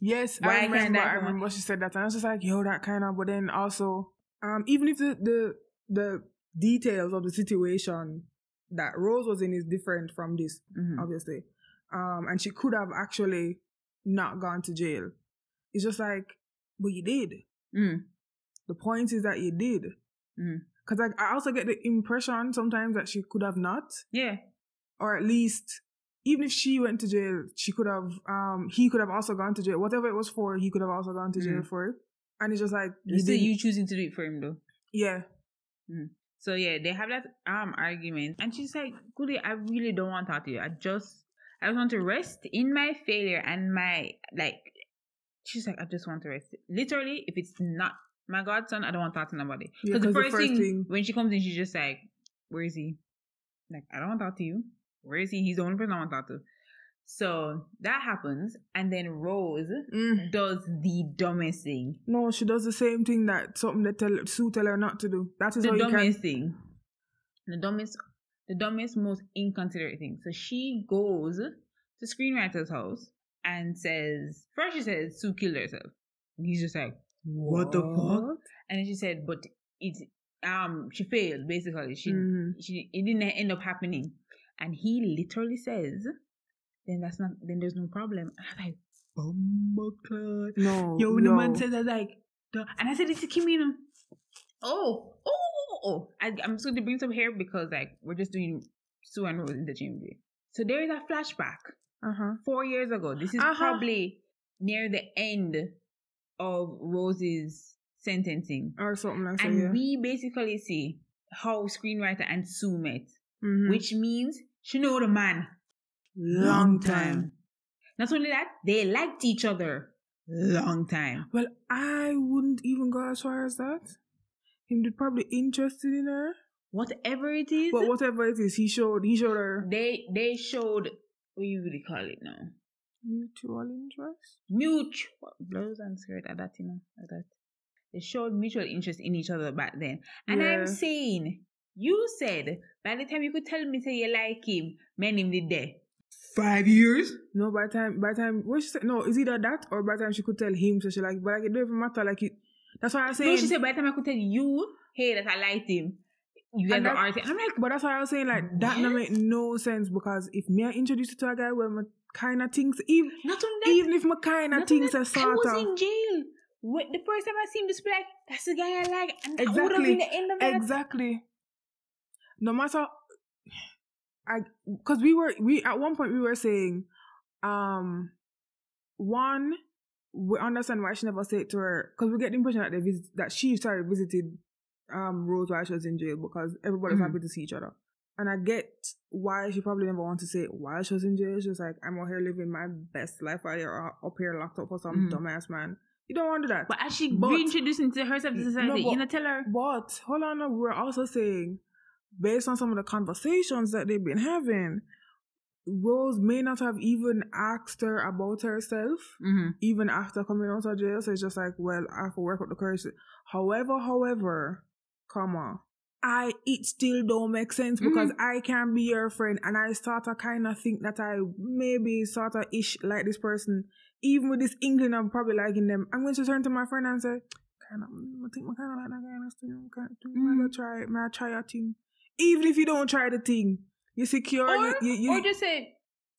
[SPEAKER 2] Yes,
[SPEAKER 1] Why
[SPEAKER 2] I remember. I
[SPEAKER 1] on?
[SPEAKER 2] remember she said that, and I was just like, "Yo, that kind of." But then also, um, even if the the the details of the situation that Rose was in is different from this,
[SPEAKER 1] Mhm.
[SPEAKER 2] obviously, um, and she could have actually not gone to jail. It's just like, but you did.
[SPEAKER 1] Mm.
[SPEAKER 2] The point is that you did.
[SPEAKER 1] Mm.
[SPEAKER 2] Because like, I also get the impression sometimes that she could have not,
[SPEAKER 1] Yeah.
[SPEAKER 2] or at least even if she went to jail, she could have um he could have also gone to jail. Whatever it was for, he could have also gone to jail
[SPEAKER 1] Mm.
[SPEAKER 2] for it. And it's just like you
[SPEAKER 1] still you choosing to do it for him though.
[SPEAKER 2] yeah.
[SPEAKER 1] So yeah, they have that um argument, and she's like, "Goody, I really don't want to talk to you. I just, I just want to rest in my failure and my like." She's like, "I just want to rest." Literally, if it's not my godson, I don't want to talk to nobody.
[SPEAKER 2] Yeah,
[SPEAKER 1] Because the first, thing, when she comes in, she's just like, "Where is he?" Like, I don't want to talk to you. Where is he? He's the only person I want to talk to. So that happens, and then Rose
[SPEAKER 2] Mm.
[SPEAKER 1] does the dumbest thing.
[SPEAKER 2] No, she does the same thing that something that tell Sue tell her not to do. That is
[SPEAKER 1] the
[SPEAKER 2] you can
[SPEAKER 1] dumbest thing. The dumbest, the dumbest, most inconsiderate thing. So she goes to screenwriter's house and says, first she says Sue killed herself, and he's just like, what the fuck? And then she said, but it, um, she failed basically. She,
[SPEAKER 2] Mhm.
[SPEAKER 1] she, it didn't end up happening, and he literally says, then that's not, then there's no problem. And I'm like, bumbleclad.
[SPEAKER 2] No.
[SPEAKER 1] Yo, when the man
[SPEAKER 2] no.
[SPEAKER 1] says that, like, the, and I said it's a Kimino. Oh, oh, oh. I, I'm just going to bring some hair because, like, we're just doing Sue and Rose interchangeably. So there is a flashback
[SPEAKER 2] Uh-huh.
[SPEAKER 1] four years ago. This is
[SPEAKER 2] Uh-huh.
[SPEAKER 1] probably near the end of Rose's sentencing.
[SPEAKER 2] Or something like that.
[SPEAKER 1] and
[SPEAKER 2] Yeah.
[SPEAKER 1] we basically see how screenwriter and Sue met,
[SPEAKER 2] Mhm.
[SPEAKER 1] which means she know the man
[SPEAKER 2] long time.
[SPEAKER 1] Not only that, they liked each other long time.
[SPEAKER 2] Well, I wouldn't even go as far as that. Him did probably interested in her.
[SPEAKER 1] Whatever it is,
[SPEAKER 2] But whatever it is, he showed he showed her
[SPEAKER 1] they they showed what you really call it now
[SPEAKER 2] mutual interest.
[SPEAKER 1] mutual. Blows and skirt at that you know like that. They showed mutual interest in each other back then. And
[SPEAKER 2] Yeah.
[SPEAKER 1] i'm saying you said by the time you could tell me say you like him man him did there. Five years?
[SPEAKER 2] No, by the time by the time what she said no, is either that or by the time she could tell him so she like but like it don't even matter, like it that's why I say
[SPEAKER 1] no she said by the time i could tell you hey that i liked him. You guys
[SPEAKER 2] And
[SPEAKER 1] are i'm like
[SPEAKER 2] But that's why I was saying like that
[SPEAKER 1] What?
[SPEAKER 2] make no sense because if me I introduce you to a guy where my kind of things even
[SPEAKER 1] not that
[SPEAKER 2] even if my kind of things are
[SPEAKER 1] I
[SPEAKER 2] sort
[SPEAKER 1] was
[SPEAKER 2] of
[SPEAKER 1] in jail. What, the first time I seen be like, "That's the guy I like," and that would have
[SPEAKER 2] Exactly.
[SPEAKER 1] been the end of that.
[SPEAKER 2] exactly. No matter, I because we were we at one point we were saying, um, one we understand why she never said to her because we get the impression that they visit that she sorry visited um Rose while she was in jail because everybody's
[SPEAKER 1] Mhm.
[SPEAKER 2] happy to see each other. And I get why she probably never wanted to say why she was in jail. She was like, I'm out here living my best life while you're up here locked up for some
[SPEAKER 1] Mhm.
[SPEAKER 2] dumbass man. You don't want to do that.
[SPEAKER 1] But as she
[SPEAKER 2] But-
[SPEAKER 1] reintroducing to herself to
[SPEAKER 2] No,
[SPEAKER 1] society,
[SPEAKER 2] but-
[SPEAKER 1] you know, tell her.
[SPEAKER 2] But hold on, we're also saying, based on some of the conversations that they've been having, Rose may not have even asked her about herself,
[SPEAKER 1] Mm-hmm.
[SPEAKER 2] even after coming out of jail. So it's just like, well, I have to work up the courage. However, however, come on. I it still don't make sense because I can be your friend and I sort of kind of think that I maybe sort of ish like this person. Even with this England, I'm probably liking them. I'm going to turn to my friend and say, kind of, I think I kind of like that guy. Do it. Kind of, mm. try it. May I try a thing? Even if you don't try the thing, you secure.
[SPEAKER 1] Or,
[SPEAKER 2] you, you,
[SPEAKER 1] or just say,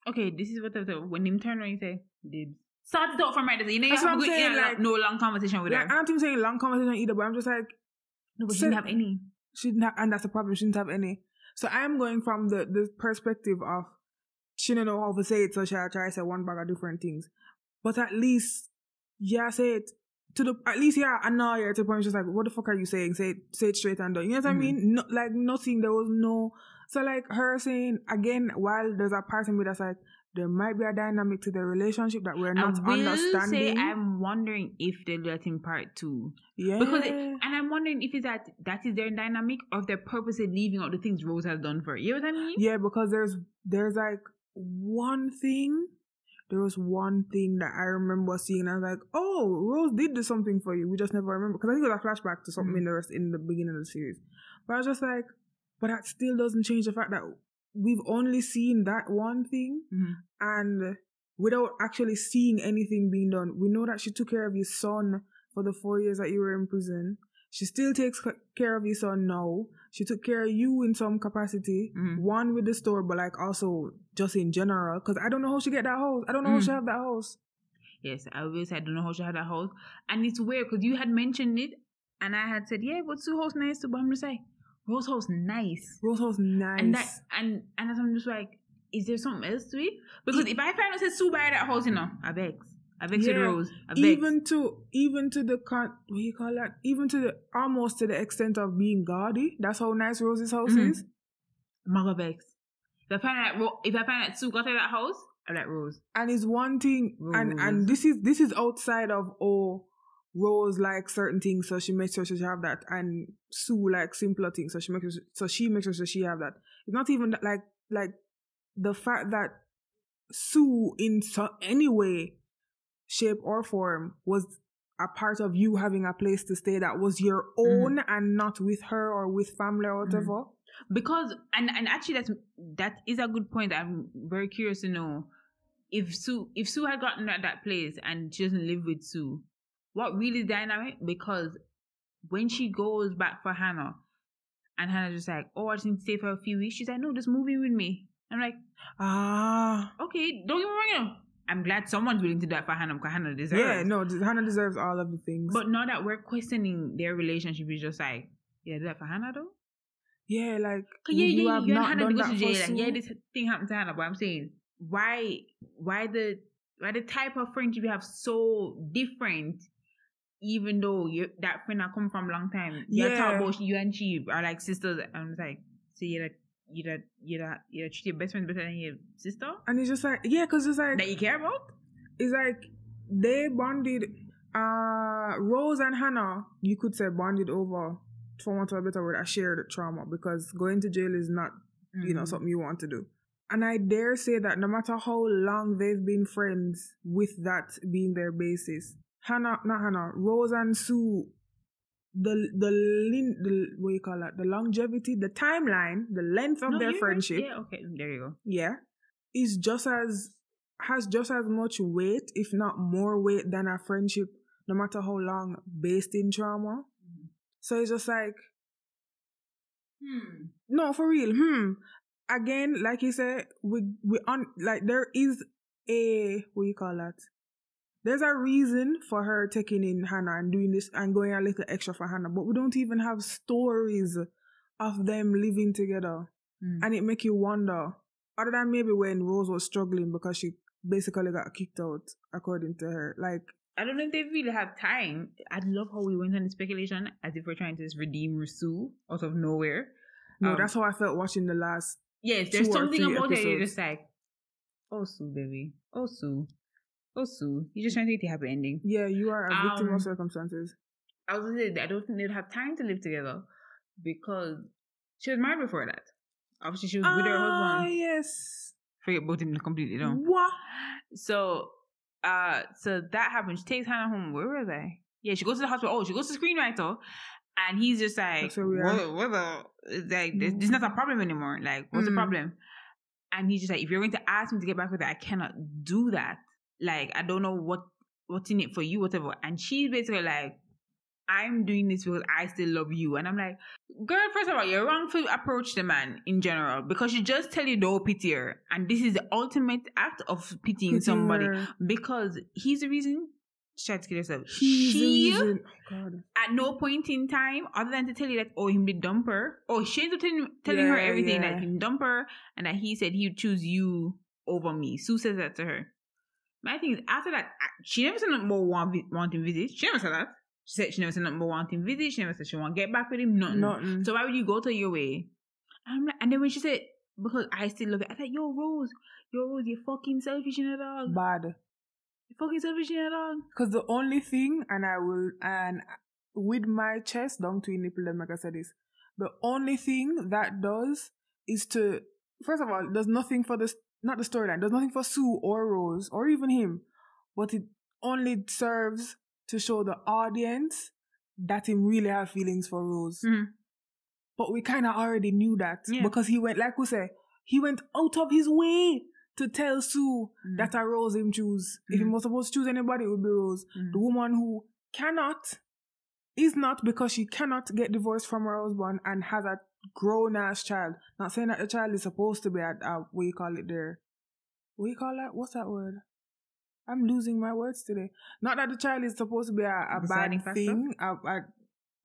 [SPEAKER 1] okay, this is what I thought. When him turn around, you say, dibs. Start it out from right. You know, you have
[SPEAKER 2] I'm
[SPEAKER 1] go in
[SPEAKER 2] saying,
[SPEAKER 1] and
[SPEAKER 2] like-
[SPEAKER 1] no long conversation with
[SPEAKER 2] like, I
[SPEAKER 1] her.
[SPEAKER 2] don't even saying long conversation either, but I'm just like,
[SPEAKER 1] No, but she didn't have any.
[SPEAKER 2] She didn't have, and that's the problem. She didn't have any. So I'm going from the the perspective of she didn't know how to say it, so she try to say one bag of different things. But at least, yeah, say it to the at least yeah, I know yeah to the point she's like, what the fuck are you saying? Say it, say it straight and done. You know what mm-hmm. I mean? No, like nothing. There was no. So like her saying again, while there's a part of me that's like, there might be a dynamic to the relationship that we're not I will understanding.
[SPEAKER 1] Say I'm wondering if they'll let in part two. Yeah. Because it, and I'm wondering if it's that that is their dynamic or if they're purposely leaving out the things Rose has done for her. You know what I mean?
[SPEAKER 2] Yeah, because there's there's like one thing. There was one thing that I remember seeing, and I was like, "Oh, Rose did do something for you. We just never remember." Because I think it was a flashback to something mm-hmm. in the rest in the beginning of the series. But I was just like, but that still doesn't change the fact that we've only seen that one thing mm-hmm. and without actually seeing anything being done. We know that she took care of your son for the four years that you were in prison. She still takes care of your son now. She took care of you in some capacity, mm-hmm. one with the store, but like also just in general. Because I don't know how she get that house. I don't know mm-hmm. how she mm. have that house.
[SPEAKER 1] Yes, I always I don't know how she had that house, and it's weird because you had mentioned it, and I had said, yeah, but Sue house nice too, but I'm just like, Rose House nice.
[SPEAKER 2] Rose House nice.
[SPEAKER 1] And that and and I'm just like, is there something else to it? Because if I find out say Sue buy that house, you know, I beg. I beg yeah, Rose. I vex.
[SPEAKER 2] Even to even to the con what do you call that? Even to the almost to the extent of being gaudy. That's how nice Rose's house mm-hmm. is.
[SPEAKER 1] Maga vex. If I find out if I find out Sue got to that house, I like Rose.
[SPEAKER 2] And it's one thing Rose. and and this is this is outside of oh Rose like certain things, so she makes sure she have that, and Sue like simpler things, so she makes sure, so she makes sure she have that. It's not even that, like like the fact that Sue in so, any way, shape or form was a part of you having a place to stay that was your mm-hmm. own mm-hmm. and not with her or with family or whatever. Mm-hmm.
[SPEAKER 1] Because and and actually that's that is a good point. I'm very curious to know if Sue if Sue had gotten at that place and she doesn't live with Sue what really dynamic because when she goes back for Hannah and Hannah's just like, oh, I just need to stay for a few weeks. She's like, no, just move in with me. I'm like, ah, okay, don't get me wrong. You know, I'm glad someone's willing to do that for Hannah because Hannah deserves.
[SPEAKER 2] Yeah, no, Hannah deserves all of the things.
[SPEAKER 1] But now that we're questioning their relationship, it's just like, yeah, do that for Hannah though.
[SPEAKER 2] Yeah, like
[SPEAKER 1] yeah, you yeah, have you not Hannah done to go to jail. Like, yeah, this thing happened to Hannah. But I'm saying, why, why the, why the type of friendship you have so different even though you that friend I come from a long time, you yeah. talk about you and she are like sisters. I'm like, so you're like, you that you that you treat your best friend better than your sister,
[SPEAKER 2] and it's just like, yeah, because it's like
[SPEAKER 1] that you care about.
[SPEAKER 2] It's like they bonded. Uh, Rose and Hannah, you could say bonded over, for want of a better word, a shared trauma because going to jail is not, mm-hmm. you know, mm-hmm. something you want to do. And I dare say that no matter how long they've been friends, with that being their basis, Hannah, not Hannah, Rose and Sue, the the lin, the what you call that, the longevity, the timeline, the length of no, their friendship.
[SPEAKER 1] Yeah, okay, there you go.
[SPEAKER 2] Yeah, is just as has just as much weight, if not more weight, than a friendship, no matter how long, based in trauma. Mm-hmm. So it's just like, hmm, no, for real, hmm. Again, like you said, we we on like there is a what you call that there's a reason for her taking in Hannah and doing this and going a little extra for Hannah, but we don't even have stories of them living together. Mm. And it make you wonder, other than maybe when Rose was struggling because she basically got kicked out, according to her. Like
[SPEAKER 1] I don't know if they really have time. I love how we went on the speculation as if we're trying to just redeem Sue out of nowhere.
[SPEAKER 2] No, um, that's how I felt watching the last.
[SPEAKER 1] Yes, there's something about it. You're just like, oh Sue, baby, oh Sue. Oh, Sue, you're just trying to get the happy ending.
[SPEAKER 2] Yeah, you are a victim um, of circumstances.
[SPEAKER 1] I was gonna say I don't think they'd have time to live together because she was married before that. Obviously, she was with her
[SPEAKER 2] ah, husband. yes.
[SPEAKER 1] Forget both of them completely. Don't.
[SPEAKER 2] What?
[SPEAKER 1] So, uh, so that happened. She takes Hannah home. Where were they? Yeah, she goes to the hospital. Oh, she goes to the screenwriter, and he's just like, what, what the? Like, this, this is not a problem anymore. Like, what's mm. the problem? And he's just like, if you're going to ask me to get back with her, I cannot do that like I don't know what what's in it for you, whatever. And she's basically like, I'm doing this because I still love you. And I'm like, girl, first of all, you're wrong to approach the man in general because you just tell you don't pity her. And this is the ultimate act of pitying pity somebody her. because he's the reason she tried to kill herself. He's she, oh at no point in time, other than to tell you that, oh, him did dump her. Oh, she ends up telling, telling yeah, her everything yeah. that him dump her and that he said he would choose you over me. Sue says that to her. My thing is, after that, she never said nothing about want, wanting visit. She never said that. She said she never said nothing about wanting visit. She never said she want to get back with him. Nothing.
[SPEAKER 2] Nothing.
[SPEAKER 1] So why would you go to your way? And I'm like, and then when she said, because I still love it, I thought, yo, Rose, yo, Rose, you're fucking selfish in a dog.
[SPEAKER 2] Bad.
[SPEAKER 1] You're fucking selfish in a dog.
[SPEAKER 2] Because the only thing, and I will, and with my chest down to nipple, like I said this, the only thing that does is to, first of all, there's nothing for this, not the storyline, there's nothing for Sue or Rose or even him, but it only serves to show the audience that him really have feelings for Rose.
[SPEAKER 1] Mhm.
[SPEAKER 2] But we kind of already knew that
[SPEAKER 1] Yeah.
[SPEAKER 2] because he went, like we say, he went out of his way to tell Sue
[SPEAKER 1] Mhm.
[SPEAKER 2] that a Rose him choose. If he
[SPEAKER 1] Mhm.
[SPEAKER 2] was supposed to choose anybody, it would be Rose.
[SPEAKER 1] Mhm.
[SPEAKER 2] The woman who cannot, is not because she cannot get divorced from her husband and has a grown ass child. Not saying that the child is supposed to be at, uh, what you call it there. What you call that? What's that word? I'm losing my words today. Not that the child is supposed to be a, a bad
[SPEAKER 1] factor?
[SPEAKER 2] thing, a, a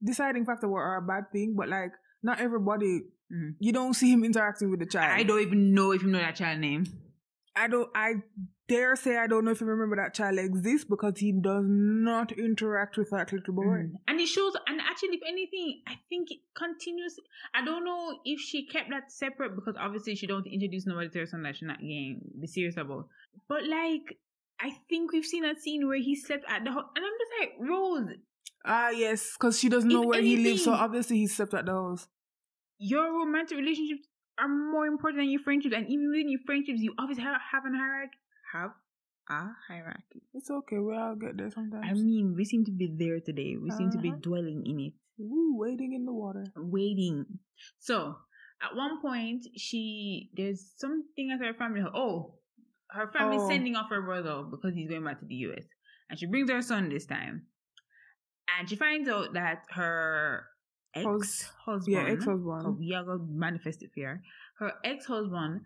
[SPEAKER 2] deciding factor or a bad thing, but like not everybody.
[SPEAKER 1] Mhm.
[SPEAKER 2] You don't see him interacting with the child.
[SPEAKER 1] I don't even know if you know that child name.
[SPEAKER 2] I don't. I dare say I don't know if you remember that child exists because he does not interact with that little boy.
[SPEAKER 1] Mm. And it shows, and actually, if anything, I think it continues. I don't know if she kept that separate because obviously she don't introduce nobody to her son that she's not getting be serious about. But like, I think we've seen a scene where he slept at the house, and I'm just like, Rose,
[SPEAKER 2] Ah, yes, because she doesn't know
[SPEAKER 1] If
[SPEAKER 2] where he lives, so obviously he slept at the house.
[SPEAKER 1] your romantic relationships are more important than your friendships, and even within your friendships, you obviously have, have an hierarchy. Have a hierarchy.
[SPEAKER 2] It's okay, we all get there sometimes.
[SPEAKER 1] I mean, we seem to be there today. We seem to be
[SPEAKER 2] Uh-huh.
[SPEAKER 1] dwelling in it.
[SPEAKER 2] Woo, wading in the water.
[SPEAKER 1] waiting. So at one point, she there's something at her family. Oh, her family's
[SPEAKER 2] Oh.
[SPEAKER 1] sending off her brother because he's going back to the US, and she brings her son this time, and she finds out that her ex husband,
[SPEAKER 2] Yeah, ex-husband.
[SPEAKER 1] we are gonna manifest it here. Her ex husband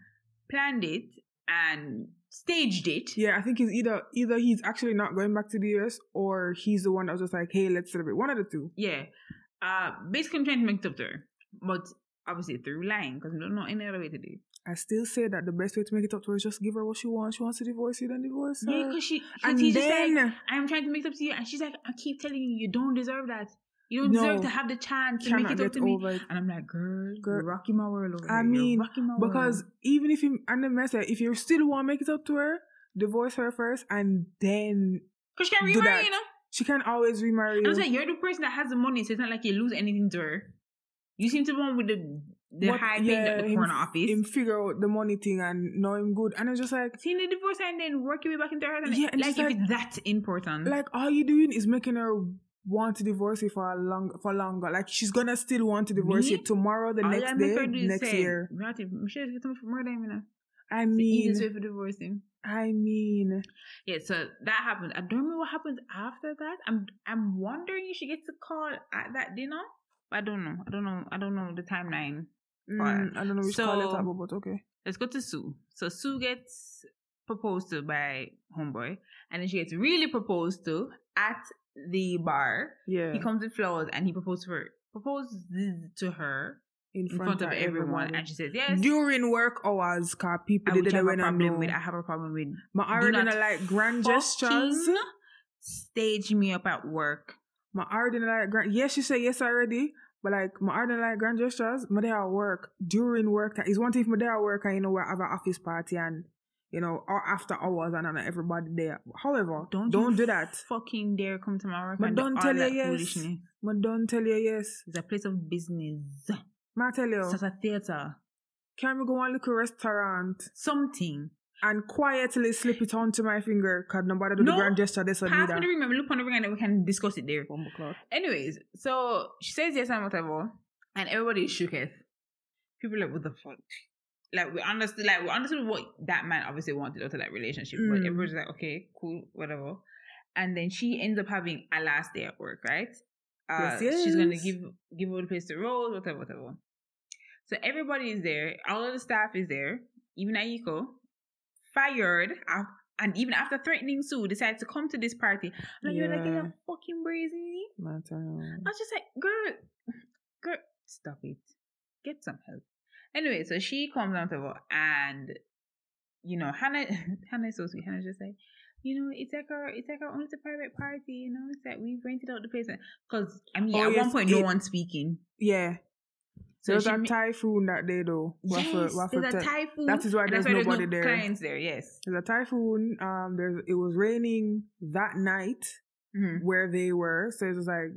[SPEAKER 1] planned it and staged it.
[SPEAKER 2] Yeah, I think he's either either he's actually not going back to the US or he's the one that was just like, hey, let's celebrate. One of the two.
[SPEAKER 1] Yeah. Uh, basically, I'm trying to make it up to her, but obviously through lying because we don't know any other way to do. it.
[SPEAKER 2] I still say that the best way to make it up to her is just give her what she wants. She wants to divorce you, then divorce her.
[SPEAKER 1] Yeah, because she,
[SPEAKER 2] and
[SPEAKER 1] he's just
[SPEAKER 2] then
[SPEAKER 1] like, I'm trying to make it up to you, and she's like, I keep telling you, you don't deserve that. You don't
[SPEAKER 2] No.
[SPEAKER 1] deserve to have the chance to make it up to me.
[SPEAKER 2] over it.
[SPEAKER 1] And I'm like, girl,
[SPEAKER 2] Girl,
[SPEAKER 1] you're rocking my world over
[SPEAKER 2] I
[SPEAKER 1] here. You're
[SPEAKER 2] mean,
[SPEAKER 1] rocking my
[SPEAKER 2] Because
[SPEAKER 1] world.
[SPEAKER 2] even if you and the message, if you still want to make it up to her, divorce her first, and then
[SPEAKER 1] because she can
[SPEAKER 2] do
[SPEAKER 1] remarry,
[SPEAKER 2] that.
[SPEAKER 1] you know.
[SPEAKER 2] she can always remarry
[SPEAKER 1] I was
[SPEAKER 2] you.
[SPEAKER 1] like, you're the person that has the money, so it's not like you lose anything to her. You seem to be one with the the
[SPEAKER 2] But,
[SPEAKER 1] high thing at the
[SPEAKER 2] him-
[SPEAKER 1] corner office.
[SPEAKER 2] Him figure out the money thing and know him good, and it's just like,
[SPEAKER 1] Seeing the divorce and then work your way back into her. And
[SPEAKER 2] Yeah, and
[SPEAKER 1] like
[SPEAKER 2] just
[SPEAKER 1] if it's that important.
[SPEAKER 2] like all you doing is making her want to divorce you for a long for longer. Like she's gonna still want to divorce
[SPEAKER 1] Me?
[SPEAKER 2] you tomorrow, the
[SPEAKER 1] All
[SPEAKER 2] next day,
[SPEAKER 1] her do is
[SPEAKER 2] next year.
[SPEAKER 1] Ratty, Michelle get something for murder him, you know.
[SPEAKER 2] I
[SPEAKER 1] It's the easiest
[SPEAKER 2] mean,
[SPEAKER 1] way for divorcing.
[SPEAKER 2] I mean,
[SPEAKER 1] Yeah, so that happened. I don't remember what happens after that. I'm I'm wondering if she gets a call at that dinner. But I don't know. I don't know. I don't know the timeline.
[SPEAKER 2] mm, I don't know which call it
[SPEAKER 1] So-
[SPEAKER 2] about, but okay.
[SPEAKER 1] Let's go to Sue. So Sue gets proposed to by homeboy, and then she gets really proposed to at the bar.
[SPEAKER 2] Yeah,
[SPEAKER 1] He comes with flowers and he proposes to her proposes to her in front, of everyone, and she says yes.
[SPEAKER 2] during work hours, cause people
[SPEAKER 1] I
[SPEAKER 2] did
[SPEAKER 1] which
[SPEAKER 2] it
[SPEAKER 1] I have a problem with. I have a problem with
[SPEAKER 2] My already
[SPEAKER 1] not
[SPEAKER 2] like grand gestures.
[SPEAKER 1] Stage me up at work.
[SPEAKER 2] My already like grand. Yes, she say yes already, but like my already not like grand gestures. My day at work during work time is one thing. If my day at work and you know we have an office party and you know after hours and, and everybody there. However,
[SPEAKER 1] Don't
[SPEAKER 2] don't do that.
[SPEAKER 1] Fucking dare come to my work
[SPEAKER 2] But
[SPEAKER 1] do
[SPEAKER 2] don't tell you yes. But don't tell you yes.
[SPEAKER 1] It's a place of business.
[SPEAKER 2] Ma tell you,
[SPEAKER 1] It's a theater.
[SPEAKER 2] can we go and look a restaurant
[SPEAKER 1] Something.
[SPEAKER 2] and quietly slip it onto my finger? Cause nobody do
[SPEAKER 1] No.
[SPEAKER 2] the grand gesture. This or
[SPEAKER 1] Pass me
[SPEAKER 2] neither.
[SPEAKER 1] the ring, maybe look on the ring and then we can discuss it there.
[SPEAKER 2] Bumble clock.
[SPEAKER 1] Anyways, so she says yes and whatever, and everybody is shooketh. People are like, what the fuck? Like we understood, like we understood what that man obviously wanted out of that relationship, but
[SPEAKER 2] Mm.
[SPEAKER 1] everybody's like, okay, cool, whatever. And then she ends up having a last day at work, right? Uh,
[SPEAKER 2] Yes,
[SPEAKER 1] She's gonna give give all the place to Rose, whatever, whatever. So everybody is there. All of the staff is there. Even Aiko, fired, and even after threatening Sue, decided to come to this party. And you're like,
[SPEAKER 2] Yeah.
[SPEAKER 1] you're fucking brazen.
[SPEAKER 2] Ma tell you.
[SPEAKER 1] I was just like, girl, girl, stop it. Get some help. Anyway, so she comes on to her and you know, Hannah, Hannah is so sweet. Hannah just like, you know, it's like our, it's like our own, it's a private party, you know, it's like we've rented out the place. Because, I mean,
[SPEAKER 2] Oh,
[SPEAKER 1] at
[SPEAKER 2] yes,
[SPEAKER 1] one point, no
[SPEAKER 2] it-
[SPEAKER 1] one's speaking.
[SPEAKER 2] Yeah.
[SPEAKER 1] So
[SPEAKER 2] there was a typhoon that day though.
[SPEAKER 1] Yes,
[SPEAKER 2] waffle
[SPEAKER 1] there's a typhoon.
[SPEAKER 2] That is why there's
[SPEAKER 1] why
[SPEAKER 2] nobody
[SPEAKER 1] there's no
[SPEAKER 2] there.
[SPEAKER 1] clients there, yes.
[SPEAKER 2] There's a typhoon. Um, there's it was raining that night
[SPEAKER 1] Mhm.
[SPEAKER 2] where they were. So it was like,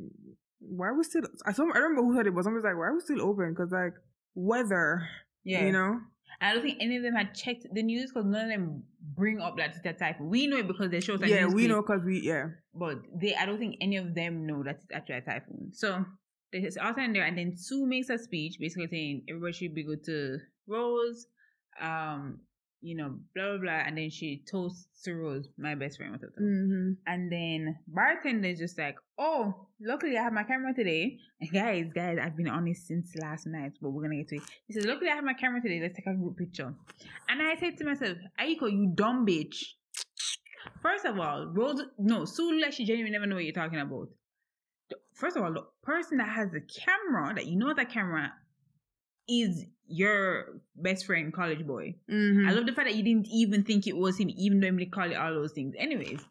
[SPEAKER 2] why are we still? I some I remember who said it, but somebody was like, why are we still open? Because like weather,
[SPEAKER 1] Yeah.
[SPEAKER 2] you know.
[SPEAKER 1] I don't think any of them had checked the news because none of them bring up that it's a typhoon. We know it because they show us
[SPEAKER 2] yeah, we know because we yeah.
[SPEAKER 1] but they I don't think any of them know that it's actually a typhoon. So there's all time there, and then Sue makes a speech basically saying everybody should be good to Rose, um, you know, blah blah blah, and then she toasts to Rose, my best friend, whatever.
[SPEAKER 2] Mm-hmm.
[SPEAKER 1] And then bartender's just like, oh, luckily I have my camera today. And guys, guys, I've been on this since last night, but we're gonna get to it. He says, luckily I have my camera today. Let's take a group picture. And I said to myself, Aiko, you dumb bitch. First of all, Rose, no, Sue like she genuinely never know what you're talking about. First of all, the person that has the camera, that you know that camera is your best friend, college boy.
[SPEAKER 2] Mm-hmm.
[SPEAKER 1] I love the fact that you didn't even think it was him, even though they call it all those things. Anyways,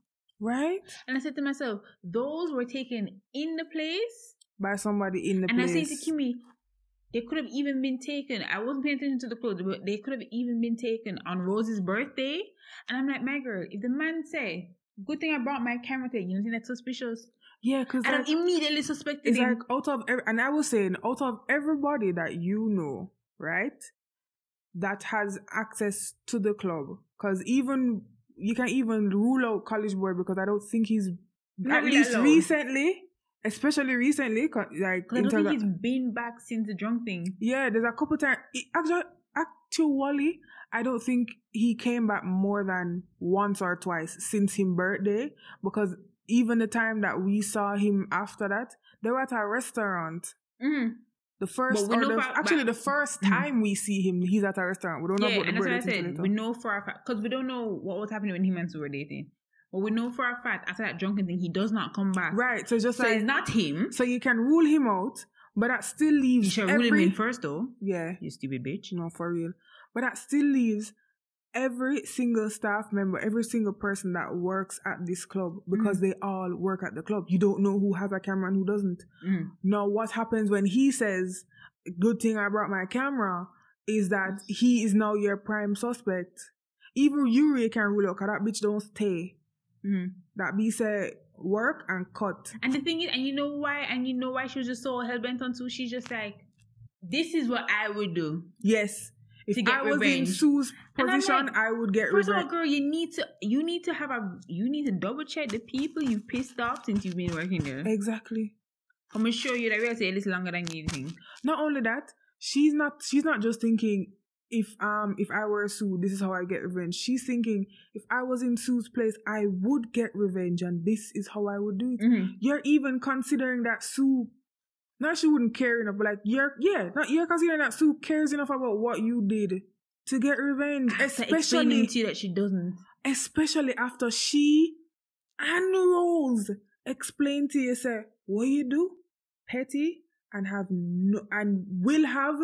[SPEAKER 2] right
[SPEAKER 1] and I said to myself, those were taken in the place.
[SPEAKER 2] by somebody in the
[SPEAKER 1] and
[SPEAKER 2] place.
[SPEAKER 1] I said to Kimmy, they could have even been taken. I wasn't paying attention to the clothes, but they could have even been taken on Rose's birthday. And I'm like, my girl, if the man say, good thing I brought my camera today, you don't think that's suspicious?
[SPEAKER 2] yeah, because
[SPEAKER 1] And I immediately suspected
[SPEAKER 2] it's
[SPEAKER 1] him.
[SPEAKER 2] like out of ev- and I was saying out of everybody that you know, right, that has access to the club, because even you can even rule out college boy because I don't think he's
[SPEAKER 1] Not
[SPEAKER 2] at
[SPEAKER 1] really
[SPEAKER 2] least
[SPEAKER 1] allowed.
[SPEAKER 2] recently, especially recently, like
[SPEAKER 1] I don't think he's been back since the drunk thing.
[SPEAKER 2] yeah, there's a couple times actually actually I don't think he came back more than once or twice since his birthday because even the time that we saw him after that, they were at a restaurant.
[SPEAKER 1] Mm.
[SPEAKER 2] The first, or the, actually, the first
[SPEAKER 1] Mhm.
[SPEAKER 2] time we see him, he's at a restaurant. We don't know
[SPEAKER 1] Yeah,
[SPEAKER 2] about the
[SPEAKER 1] and that's what I said. We know for a fact because we don't know what was happening when him and Sue were dating. But we know for a fact after that drunken thing, he does not come back.
[SPEAKER 2] Right, so just
[SPEAKER 1] So
[SPEAKER 2] like
[SPEAKER 1] it's not him.
[SPEAKER 2] so you can rule him out, but that still leaves
[SPEAKER 1] You should
[SPEAKER 2] every
[SPEAKER 1] rule him in first, though.
[SPEAKER 2] yeah,
[SPEAKER 1] You stupid bitch.
[SPEAKER 2] no for real. But that still leaves every single staff member, every single person that works at this club because
[SPEAKER 1] Mm.
[SPEAKER 2] they all work at the club. You don't know who has a camera and who doesn't.
[SPEAKER 1] Mm.
[SPEAKER 2] Now, what happens when he says, "Good thing I brought my camera," is that he is now your prime suspect. Even Yuri can rule out 'cause that bitch don't stay.
[SPEAKER 1] Mm.
[SPEAKER 2] That be said, work and cut.
[SPEAKER 1] And the thing is, and you know why? And you know why she was just so hell bent on Sue? She's just like, this is what I would do.
[SPEAKER 2] Yes. If
[SPEAKER 1] To get
[SPEAKER 2] I was in. Sue's position,
[SPEAKER 1] like,
[SPEAKER 2] I would get
[SPEAKER 1] First of all,
[SPEAKER 2] revenge.
[SPEAKER 1] girl, you need to you need to have a you need to double check the people you've pissed off since you've been working there.
[SPEAKER 2] Exactly.
[SPEAKER 1] I'm gonna show you that we'll say this longer than you think.
[SPEAKER 2] Not only that, she's not she's not just thinking if um if I were Sue, this is how I get revenge. She's thinking if I was in Sue's place, I would get revenge and this is how I would do it.
[SPEAKER 1] Mhm.
[SPEAKER 2] You're even considering that Sue not she wouldn't care enough, but like you're yeah, not you're considering that Sue cares enough about what you did to get revenge.
[SPEAKER 1] After
[SPEAKER 2] especially
[SPEAKER 1] to you that she doesn't.
[SPEAKER 2] especially after she and Rose explain to you, say, what you do, petty, and have no, and will have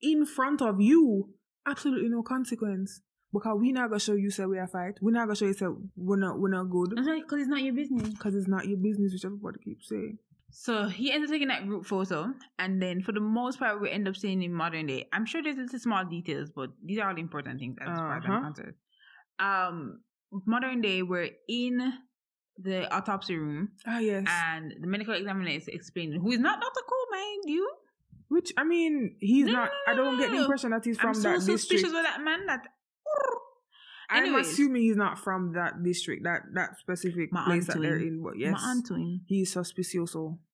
[SPEAKER 2] in front of you absolutely no consequence. Because we not gonna show you say we are fight. We not gonna show you say we're not we're not good.
[SPEAKER 1] Because it's not your business.
[SPEAKER 2] Because it's not your business, which everybody keeps saying.
[SPEAKER 1] So he ends up taking that group photo, and then for the most part, we end up seeing in modern day. I'm sure there's little small details, but these are all the important things as far as I'm
[SPEAKER 2] Uh-huh.
[SPEAKER 1] concerned. Um, modern day, we're in the autopsy room,
[SPEAKER 2] Ah yes.
[SPEAKER 1] and the medical examiner is explaining who is not Dr. Cole, mind you.
[SPEAKER 2] which I mean, he's
[SPEAKER 1] No,
[SPEAKER 2] not
[SPEAKER 1] no,
[SPEAKER 2] I don't get the impression that he's from
[SPEAKER 1] I'm so
[SPEAKER 2] that
[SPEAKER 1] suspicious
[SPEAKER 2] district.
[SPEAKER 1] of that man that.
[SPEAKER 2] I'm assuming he's not from that district, that that specific
[SPEAKER 1] My
[SPEAKER 2] place that they're in. But yes,
[SPEAKER 1] My aunt to him.
[SPEAKER 2] he's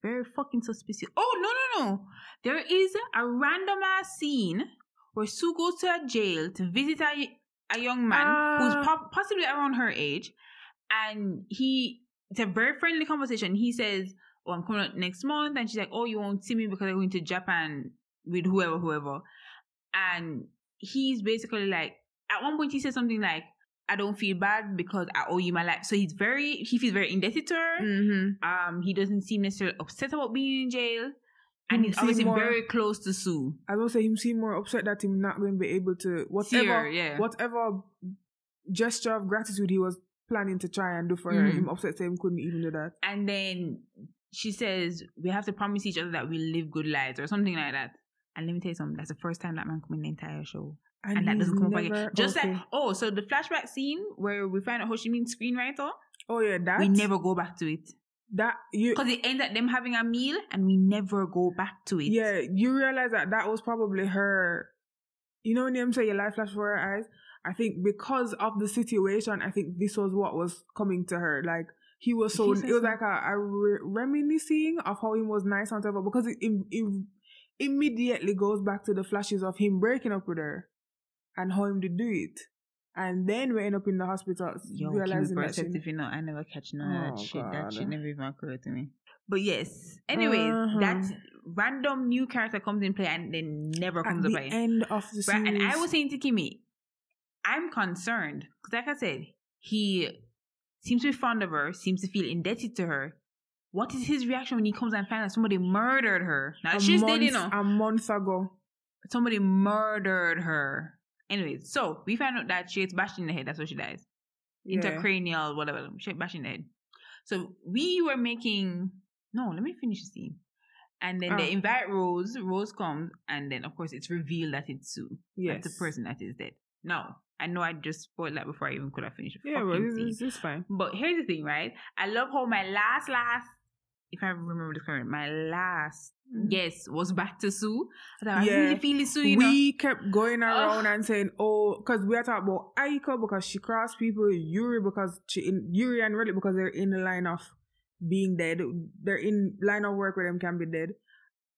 [SPEAKER 1] very fucking suspicious. Oh no no no! There is a random ass scene where Sue goes to a jail to visit a, a young man who's
[SPEAKER 2] Ah.
[SPEAKER 1] po- possibly around her age, and he it's a very friendly conversation. He says, "Oh, I'm coming out next month," and she's like, "Oh, you won't see me because I'm going to Japan with whoever, whoever," and he's basically like, at one point he says something like. I don't feel bad because I owe you my life. So he's very, he feels very indebted to her
[SPEAKER 2] Mm-hmm.
[SPEAKER 1] um, he doesn't seem necessarily upset about being in jail. and
[SPEAKER 2] him
[SPEAKER 1] he's
[SPEAKER 2] more-
[SPEAKER 1] very close to Sue.
[SPEAKER 2] I will say him seem more upset that him not going to be able to whatever
[SPEAKER 1] her, yeah.
[SPEAKER 2] whatever gesture of gratitude he was planning to try and do for her.
[SPEAKER 1] Mhm.
[SPEAKER 2] Him upset him couldn't even do that.
[SPEAKER 1] And then she says, We have to promise each other that we live good lives or something like that. And let me tell you something, that's the first time that man come in the entire show. And, that doesn't come up again. Just
[SPEAKER 2] okay.
[SPEAKER 1] like, oh, so the flashback scene where we find out Ho Chi Minh's screenwriter,
[SPEAKER 2] oh yeah, that
[SPEAKER 1] we never go back to it.
[SPEAKER 2] that you
[SPEAKER 1] Because it ends up them having a meal and we never go back to it.
[SPEAKER 2] yeah you realize that that was probably her. You know when them say your life flash before her eyes. I think because of the situation, I think this was what was coming to her. Like he was so it was like a, a re- reminiscing of how he was nice and whatever. Because it, it, it immediately goes back to the flashes of him breaking up with her and how him to do it. And then we end up in the hospital
[SPEAKER 1] Yo,
[SPEAKER 2] realizing that she,
[SPEAKER 1] you know, I never catch none of
[SPEAKER 2] Oh,
[SPEAKER 1] that shit. That shit never even occurred to me. But yes, anyways,
[SPEAKER 2] Uh-huh.
[SPEAKER 1] that random new character comes in play and then never
[SPEAKER 2] at
[SPEAKER 1] comes to
[SPEAKER 2] the
[SPEAKER 1] play.
[SPEAKER 2] end of the
[SPEAKER 1] Right?
[SPEAKER 2] series.
[SPEAKER 1] And I was saying to Kimmy, I'm concerned because, like I said, he seems to be fond of her, seems to feel indebted to her. What is his reaction when he comes and finds out somebody murdered her? Now
[SPEAKER 2] a
[SPEAKER 1] she's
[SPEAKER 2] month,
[SPEAKER 1] dead, you know.
[SPEAKER 2] a month ago.
[SPEAKER 1] Somebody murdered her. Anyways, so we found out that she gets bashed in the head. That's what she dies.
[SPEAKER 2] Yeah.
[SPEAKER 1] Intercranial, whatever. She bashed in the head. So we were making. No, let me finish the scene. And then they
[SPEAKER 2] Ah.
[SPEAKER 1] invite Rose. Rose comes, and then of course it's revealed that it's Sue.
[SPEAKER 2] Yes.
[SPEAKER 1] That's the person that is dead. Now I know I just spoiled that before I even could have finished. the
[SPEAKER 2] Yeah, but
[SPEAKER 1] fucking
[SPEAKER 2] this,
[SPEAKER 1] scene.
[SPEAKER 2] this, this is fine.
[SPEAKER 1] But here's the thing, right? I love how my last, last, if I remember this correctly, my last
[SPEAKER 2] Mhm.
[SPEAKER 1] guess was back to Sue. I,
[SPEAKER 2] Yeah.
[SPEAKER 1] I really feel Sue, you know.
[SPEAKER 2] we kept going around
[SPEAKER 1] Ugh.
[SPEAKER 2] and saying, "Oh, because we are talking about Aiko because she crossed people, Yuri because she in Yuri and Reddit because they're in the line of being dead. They're in line of work where them can be dead.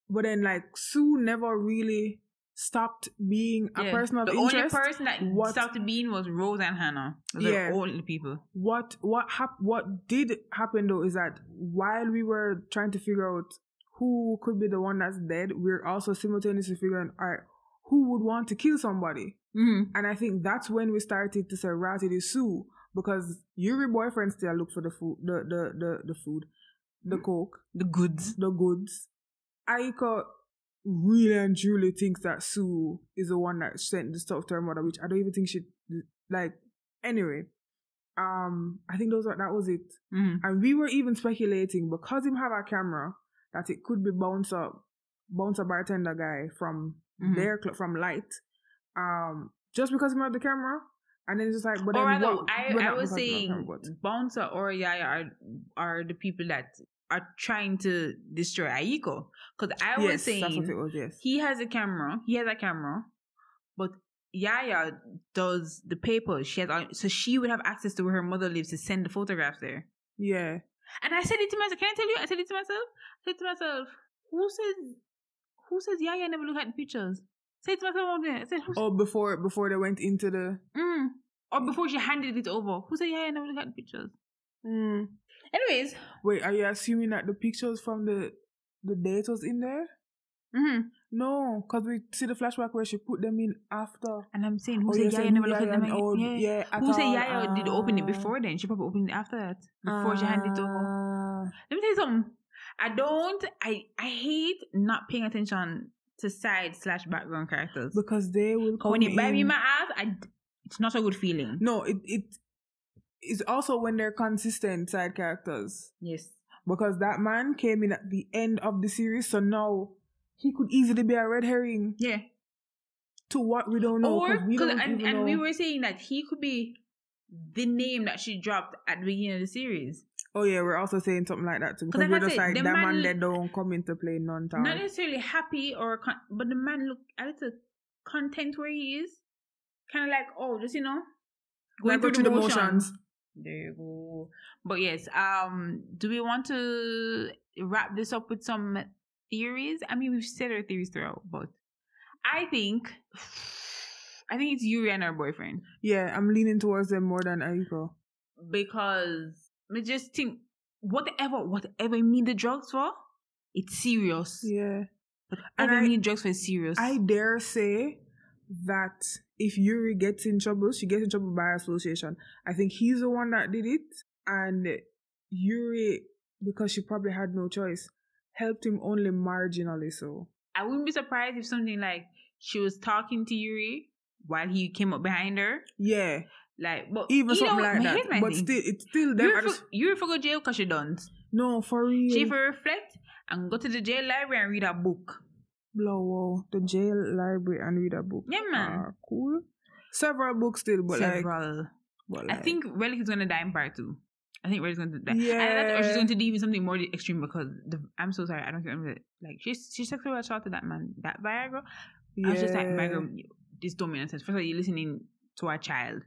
[SPEAKER 2] But then like Sue never really stopped being a
[SPEAKER 1] Yeah.
[SPEAKER 2] person of
[SPEAKER 1] the
[SPEAKER 2] interest.
[SPEAKER 1] only person that
[SPEAKER 2] What-
[SPEAKER 1] stopped being was Rose and Hannah. Are
[SPEAKER 2] Yeah.
[SPEAKER 1] the only people.
[SPEAKER 2] what what hap- what did happen though is that while we were trying to figure out who could be the one that's dead, we're also simultaneously figuring all right, who would want to kill somebody.
[SPEAKER 1] Mm-hmm.
[SPEAKER 2] And I think that's when we started to say, is Sue. Because Yuri boyfriend still look for the food, the, the, the, the food, the coke,
[SPEAKER 1] The goods.
[SPEAKER 2] the goods. Aiko really and truly thinks that Sue is the one that sent the stuff to her mother, which I don't even think she, like, anyway. Um, I think those are, that was it.
[SPEAKER 1] Mm-hmm.
[SPEAKER 2] And we were even speculating because him have a camera that it could be bouncer, bouncer bartender guy from
[SPEAKER 1] Mhm.
[SPEAKER 2] their cl- from Light. Um, just because him have the camera, and then it's just like, but
[SPEAKER 1] Or
[SPEAKER 2] then
[SPEAKER 1] rather,
[SPEAKER 2] what?
[SPEAKER 1] I, I was
[SPEAKER 2] because him have
[SPEAKER 1] saying Bouncer or Yaya are are the people that are trying to destroy Aiko. Because I was
[SPEAKER 2] yes,
[SPEAKER 1] saying
[SPEAKER 2] that's what it was. Yes,
[SPEAKER 1] he has a camera. He has a camera, but Yaya does the papers. She has, so she would have access to where her mother lives to send the photographs there.
[SPEAKER 2] yeah.
[SPEAKER 1] And I said it to myself. Can I tell you? I said it to myself. I said to myself, who says, who says Yaya never look at the pictures? Say it to myself day. I said, who,
[SPEAKER 2] Oh, before before they went into the.
[SPEAKER 1] mm. or before she handed it over, who said Yaya never look at the pictures?
[SPEAKER 2] Mm.
[SPEAKER 1] Anyways,
[SPEAKER 2] Wait, are you assuming that the pictures from the the date was in there?
[SPEAKER 1] Mm-hmm.
[SPEAKER 2] No, because we see the flashback where she put them in after.
[SPEAKER 1] and I'm saying, who
[SPEAKER 2] Oh,
[SPEAKER 1] said
[SPEAKER 2] you
[SPEAKER 1] Yaya never look at them? again?
[SPEAKER 2] all-
[SPEAKER 1] yeah.
[SPEAKER 2] yeah, at
[SPEAKER 1] Who said Yaya did open it before then? She probably opened it after that. Before she handed it over.
[SPEAKER 2] Ah.
[SPEAKER 1] Let me tell you something. I don't. I I hate not paying attention to side slash background characters.
[SPEAKER 2] Because they will.
[SPEAKER 1] When it bite me my ass, I it's not a good feeling.
[SPEAKER 2] No, it it is also when they're consistent side characters.
[SPEAKER 1] Yes.
[SPEAKER 2] Because that man came in at the end of the series, so now he could easily be a red herring
[SPEAKER 1] Yeah.
[SPEAKER 2] to what we don't know.
[SPEAKER 1] or
[SPEAKER 2] 'cause we
[SPEAKER 1] 'cause- and, and
[SPEAKER 2] know.
[SPEAKER 1] we were saying that he could be the name that she dropped at the beginning of the series.
[SPEAKER 2] oh yeah, we're also saying something like that too. Because we're just like that man,
[SPEAKER 1] man-
[SPEAKER 2] that don't come into play none time.
[SPEAKER 1] Not necessarily happy or con- but the man look a little content where he is. Kind of like oh, just you know,
[SPEAKER 2] Like go through the motions.
[SPEAKER 1] There you go. But yes, um, do we want to wrap this up with some theories? I mean, we've said our theories throughout, but I think, I think it's Yuri and her boyfriend
[SPEAKER 2] Yeah, I'm leaning towards them more than Aiko.
[SPEAKER 1] because I just think whatever, whatever you need the drugs for, it's serious.
[SPEAKER 2] Yeah.
[SPEAKER 1] You
[SPEAKER 2] I-
[SPEAKER 1] need drugs for, serious.
[SPEAKER 2] I dare say that if Yuri gets in trouble, she gets in trouble by association. I think he's the one that did it, and Yuri, because she probably had no choice, helped him only marginally so.
[SPEAKER 1] I wouldn't be surprised if something like she was talking to Yuri while he came up behind her.
[SPEAKER 2] Yeah.
[SPEAKER 1] Like, but
[SPEAKER 2] Even something
[SPEAKER 1] know,
[SPEAKER 2] like that. But
[SPEAKER 1] thing.
[SPEAKER 2] still it's still them
[SPEAKER 1] Yuri
[SPEAKER 2] just-
[SPEAKER 1] Yuri for go jail because she don't.
[SPEAKER 2] No, for real.
[SPEAKER 1] She for reflect and go to the jail library and read a book.
[SPEAKER 2] Blow wow, the jail library and read a book.
[SPEAKER 1] Yeah, man.
[SPEAKER 2] Ah, cool. Several books still, but like,
[SPEAKER 1] Several.
[SPEAKER 2] but
[SPEAKER 1] I think Relic is gonna die in part two. I think Relic's gonna die.
[SPEAKER 2] Yeah.
[SPEAKER 1] And that's, or she's going to do even something more extreme because the, I'm so sorry, I don't remember. Like she's she sexually assaulted that man, that Viagra. I was just like, Viagra, this don't make sense. First of all, you're listening to a child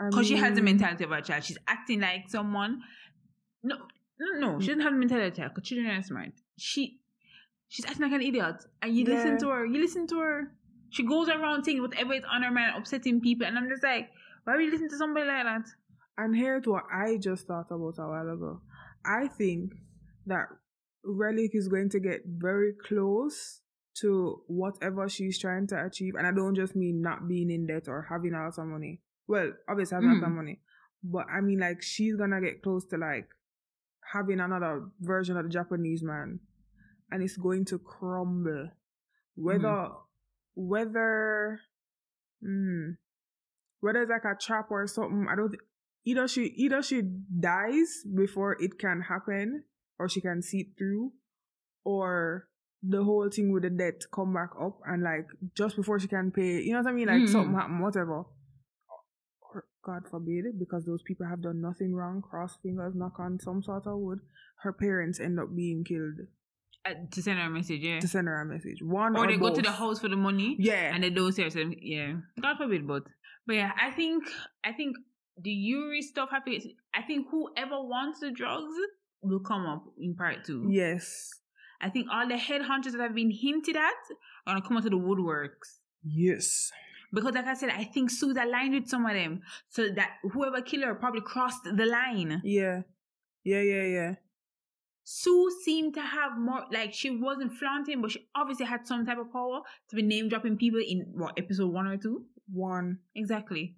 [SPEAKER 2] I
[SPEAKER 1] because she has the mentality of a child. She's acting like someone. No, no, no. She doesn't have the mentality of a child because children are smart. She, she's acting like an idiot, and you
[SPEAKER 2] Yeah.
[SPEAKER 1] listen to her. You listen to her. She goes around saying whatever is on her mind, upsetting people, and I'm just like, why would you listen to somebody like that?
[SPEAKER 2] And here's what I just thought about a while ago. I think that Relic is going to get very close to whatever she's trying to achieve. And I don't just mean not being in debt or having lots of money. Well, obviously having lots of
[SPEAKER 1] Mhm.
[SPEAKER 2] money. But I mean like she's gonna get close to like having another version of the Japanese man. And it's going to crumble. Whether whether mm, whether it's like a trap or something, I don't either she either she dies before it can happen or she can see it through or the whole thing with the debt come back up and like just before she can pay you know what I mean? Like
[SPEAKER 1] Mhm.
[SPEAKER 2] something happen, whatever. God forbid it, because those people have done nothing wrong, cross fingers, knock on some sort of wood. Her parents end up being killed
[SPEAKER 1] Uh, to send her a message, yeah.
[SPEAKER 2] to send her a message. One
[SPEAKER 1] Or
[SPEAKER 2] or,
[SPEAKER 1] they go to the house for the money.
[SPEAKER 2] Yeah.
[SPEAKER 1] and they don't say so yeah god forbid both. but yeah i think i think the yuri stuff get i think whoever wants the drugs will come up in part two
[SPEAKER 2] yes.
[SPEAKER 1] i think all the headhunters that have been hinted at are gonna come out to the woodworks
[SPEAKER 2] Yes.
[SPEAKER 1] because like i said i think sue's aligned with some of them so that whoever killed her probably crossed the line
[SPEAKER 2] Yeah. Yeah, yeah, yeah.
[SPEAKER 1] Sue seemed to have more like she wasn't flaunting, but she obviously had some type of power to be name dropping people in what episode one or two.
[SPEAKER 2] One.
[SPEAKER 1] Exactly.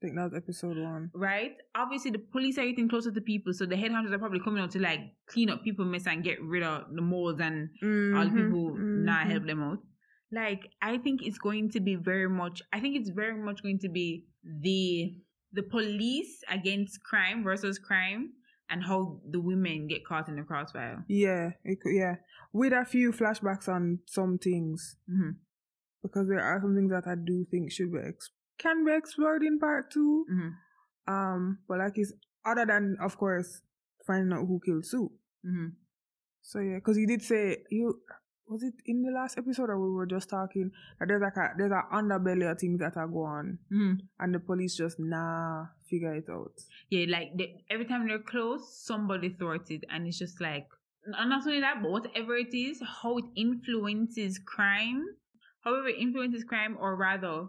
[SPEAKER 2] I think that was episode one.
[SPEAKER 1] right? Obviously, the police are getting closer to people, so the headhunters are probably coming out to like clean up people mess and get rid of the moles and all the people not
[SPEAKER 2] mhm.
[SPEAKER 1] help them out. Like, I think it's going to be very much. I think it's very much going to be the the police against crime versus crime, and how the women get caught in the crossfire.
[SPEAKER 2] Yeah, it yeah. With a few flashbacks on some things,
[SPEAKER 1] hmm
[SPEAKER 2] because there are some things that I do think should be ex- can be explored in part two.
[SPEAKER 1] hmm
[SPEAKER 2] Um, but like it's other than of course finding out who killed Sue.
[SPEAKER 1] hmm
[SPEAKER 2] So yeah, because you did say you was it in the last episode or we were just talking that there's like a there's an underbelly of things that are going on
[SPEAKER 1] hmm
[SPEAKER 2] and the police just nah figure it out.
[SPEAKER 1] Yeah, like they, every time they're close, somebody thwarts it, and it's just like, and not only that, but whatever it is, how it influences crime, however it influences crime, or rather,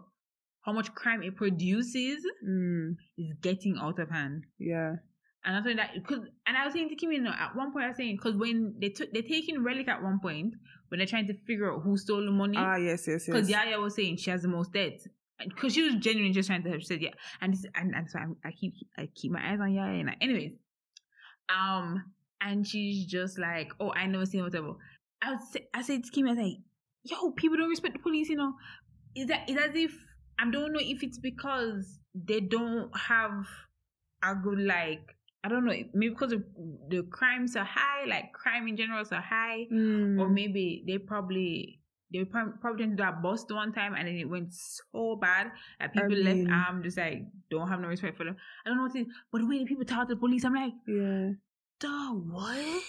[SPEAKER 1] how much crime it produces,
[SPEAKER 2] Mm,
[SPEAKER 1] is getting out of hand.
[SPEAKER 2] yeah.
[SPEAKER 1] And not only that, because and I was saying to Kim, you know, at one point I was saying because when they took they're taking relic at one point when they're trying to figure out who stole the money,
[SPEAKER 2] Ah yes, yes, yes. because.
[SPEAKER 1] Yaya was saying she has the most debt. Because she was genuinely just trying to help. She said, yeah. And this, and, and so I, I keep I keep my eyes on Yaya. And I, anyways, um, and she's just like, oh, I never seen whatever. I would say, I said to Kim, I was like, yo, people don't respect the police, you know. Is that it's as if I don't know if it's because they don't have a good like I don't know maybe because of the crimes are high, like crime in general is so high
[SPEAKER 2] Mm,
[SPEAKER 1] or maybe they probably they prob- probably did that bust one time and then it went so bad that people
[SPEAKER 2] mean-
[SPEAKER 1] left um just like don't have no respect for them. I don't know what it is, but the way the people talk to the police, I'm like,
[SPEAKER 2] yeah.
[SPEAKER 1] duh, what?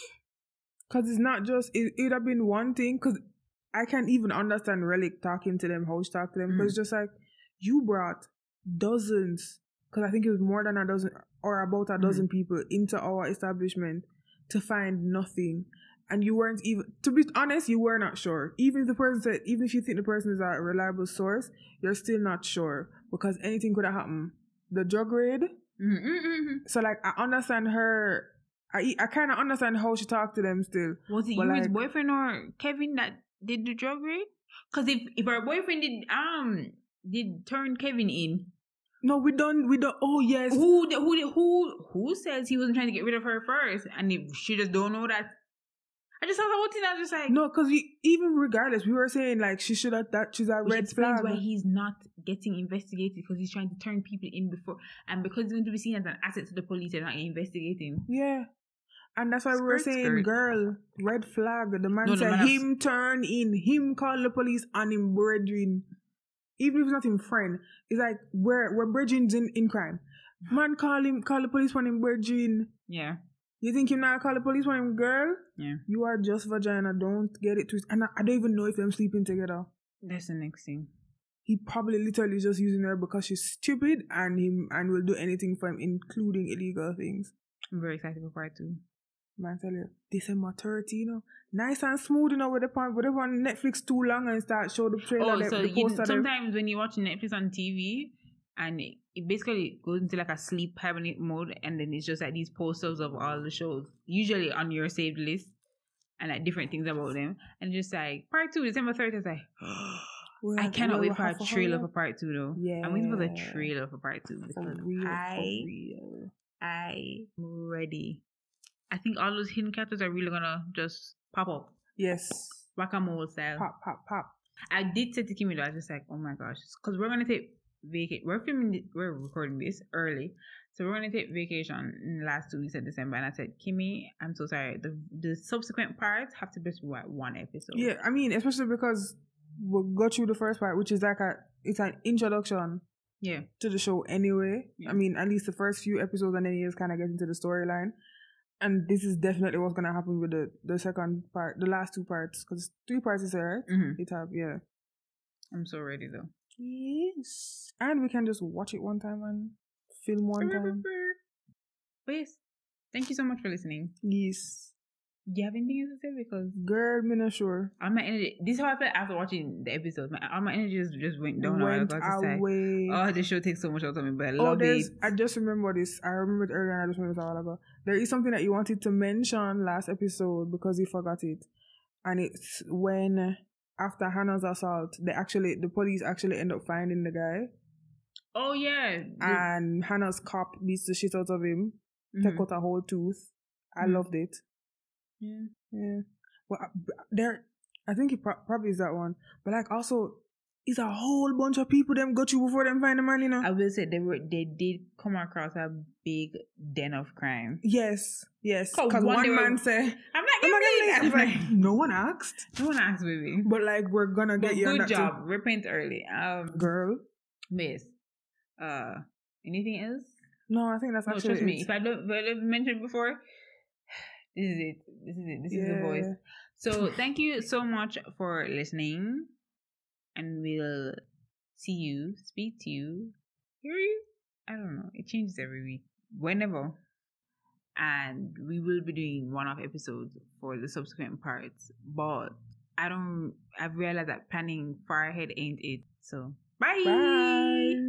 [SPEAKER 2] Cause it's not just it. It would have been one thing. Cause I can't even understand Relic talking to them, how she talk to them. Cause it's just like you brought dozens. Cause I think it was more than a dozen or about a dozen mm. people into our establishment to find nothing, and you weren't even. To be honest, you were not sure. Even if the person said, even if you think the person is a reliable source, you're still not sure because anything could have happened. The drug raid.
[SPEAKER 1] Mm-mm-mm.
[SPEAKER 2] So like I understand her. I I kind of understand how she talked to them still.
[SPEAKER 1] Was it Yuri's
[SPEAKER 2] like-
[SPEAKER 1] boyfriend or Kevin that did the drug raid? Because if if her boyfriend did um did turn Kevin in,
[SPEAKER 2] No, we don't. We don't. Oh yes.
[SPEAKER 1] who who who who says he wasn't trying to get rid of her first, and if she just don't know that. I just saw the whole thing. I was just like,
[SPEAKER 2] No, because we even regardless, we were saying like she should have that she's a red flag.
[SPEAKER 1] why he's not getting investigated because he's trying to turn people in before, and because he's going to be seen as an asset to the police, they're not investigating.
[SPEAKER 2] Yeah. And that's why we were saying,
[SPEAKER 1] skirt.
[SPEAKER 2] girl, red flag. The man
[SPEAKER 1] No, the
[SPEAKER 2] said
[SPEAKER 1] has-
[SPEAKER 2] him turn in, him call the police on him brethren. Even if it's not in friend. It's like we're we're brethren in, in crime. Man call him call the police on him bridging.
[SPEAKER 1] Yeah,
[SPEAKER 2] You think you not call the police on him, girl?
[SPEAKER 1] yeah.
[SPEAKER 2] You are just vagina. Don't get it twisted. And I, I don't even know if them sleeping together.
[SPEAKER 1] That's the next thing.
[SPEAKER 2] He probably literally just using her because she's stupid and him and will do anything for him, including illegal things.
[SPEAKER 1] I'm very excited for part two.
[SPEAKER 2] Man, tell you, December 30, you know, nice and smooth, you know, with the point, with the on Netflix too long and start show the trailer,
[SPEAKER 1] Oh,
[SPEAKER 2] the,
[SPEAKER 1] so
[SPEAKER 2] the
[SPEAKER 1] you,
[SPEAKER 2] poster. there.
[SPEAKER 1] sometimes when you watch Netflix on TV and it, it basically goes into like a sleep hibernate mode, and then it's just like these posters of all the shows, usually on your saved list, and like different things about them, and just like part two, December 30th, it's like.
[SPEAKER 2] We
[SPEAKER 1] I cannot wait for a trailer for part two though.
[SPEAKER 2] Yeah.
[SPEAKER 1] I'm waiting for the trailer for part two
[SPEAKER 2] For
[SPEAKER 1] because
[SPEAKER 2] real,
[SPEAKER 1] I
[SPEAKER 2] for real.
[SPEAKER 1] I'm ready. I think all those hidden characters are really gonna just pop up.
[SPEAKER 2] Yes.
[SPEAKER 1] Whack a mole style.
[SPEAKER 2] Pop, pop, pop.
[SPEAKER 1] I did say to Kimmy though, I was just like, oh my gosh, because we're gonna take vacation. We're filming, we're recording this early, so we're gonna take vacation in the last two weeks of December. And I said, Kimmy, I'm so sorry. The the subsequent parts have to be one episode.
[SPEAKER 2] Yeah, I mean, especially because we got through the first part, which is like a, it's an introduction
[SPEAKER 1] yeah,
[SPEAKER 2] to the show anyway.
[SPEAKER 1] Yeah.
[SPEAKER 2] I mean, at least the first few episodes, and then you just kind of get into the storyline. And this is definitely what's gonna happen with the the second part, the last two parts, because three parts is there, right?
[SPEAKER 1] hmm
[SPEAKER 2] It have yeah.
[SPEAKER 1] I'm so ready though.
[SPEAKER 2] Yes, and we can just watch it one time and film one time.
[SPEAKER 1] But yes, thank you so much for listening.
[SPEAKER 2] Yes,
[SPEAKER 1] you have anything else to say? Because
[SPEAKER 2] girl, me not sure.
[SPEAKER 1] all my energy. This is how I felt after watching the episode. My, all my energy just, just went down.
[SPEAKER 2] Went
[SPEAKER 1] I was just like,
[SPEAKER 2] away.
[SPEAKER 1] oh, this show takes so much out of me, but I
[SPEAKER 2] Oh,
[SPEAKER 1] love it.
[SPEAKER 2] I just remember this. I remembered earlier, and I just remembered it a while ago. There is something that you wanted to mention last episode because you forgot it, and it's when after Hannah's assault, they actually the police actually end up finding the guy,
[SPEAKER 1] Oh yeah,
[SPEAKER 2] and Hannah's cop beats the shit out of him,
[SPEAKER 1] mhm.
[SPEAKER 2] take out a whole tooth. I
[SPEAKER 1] Mhm.
[SPEAKER 2] loved it.
[SPEAKER 1] Yeah.
[SPEAKER 2] Yeah. Well, there, I think it pro- probably is that one, but like also, it's a whole bunch of people them got you before them find the man. You know.
[SPEAKER 1] I will say they were they did come across a big den of crime.
[SPEAKER 2] yes. yes. Because
[SPEAKER 1] one
[SPEAKER 2] one man said.
[SPEAKER 1] I'm like,
[SPEAKER 2] I'm
[SPEAKER 1] I'm
[SPEAKER 2] like, I'm like, no one asked,
[SPEAKER 1] no one asked, baby.
[SPEAKER 2] but like we're gonna
[SPEAKER 1] But
[SPEAKER 2] get you on
[SPEAKER 1] good
[SPEAKER 2] that too.
[SPEAKER 1] job, repent early. Um,
[SPEAKER 2] girl.
[SPEAKER 1] miss. Uh, anything else?
[SPEAKER 2] No, I think that's
[SPEAKER 1] No,
[SPEAKER 2] actually
[SPEAKER 1] trust me.
[SPEAKER 2] it.
[SPEAKER 1] If I don't, if I don't mention before, this is it. This is it. This is the voice. So thank you so much for listening, and we'll see you, speak to you, hear you. I don't know. It changes every week, whenever. And we will be doing one-off episodes for the subsequent parts. But I don't. I've realized that planning far ahead ain't it. So bye.
[SPEAKER 2] Bye.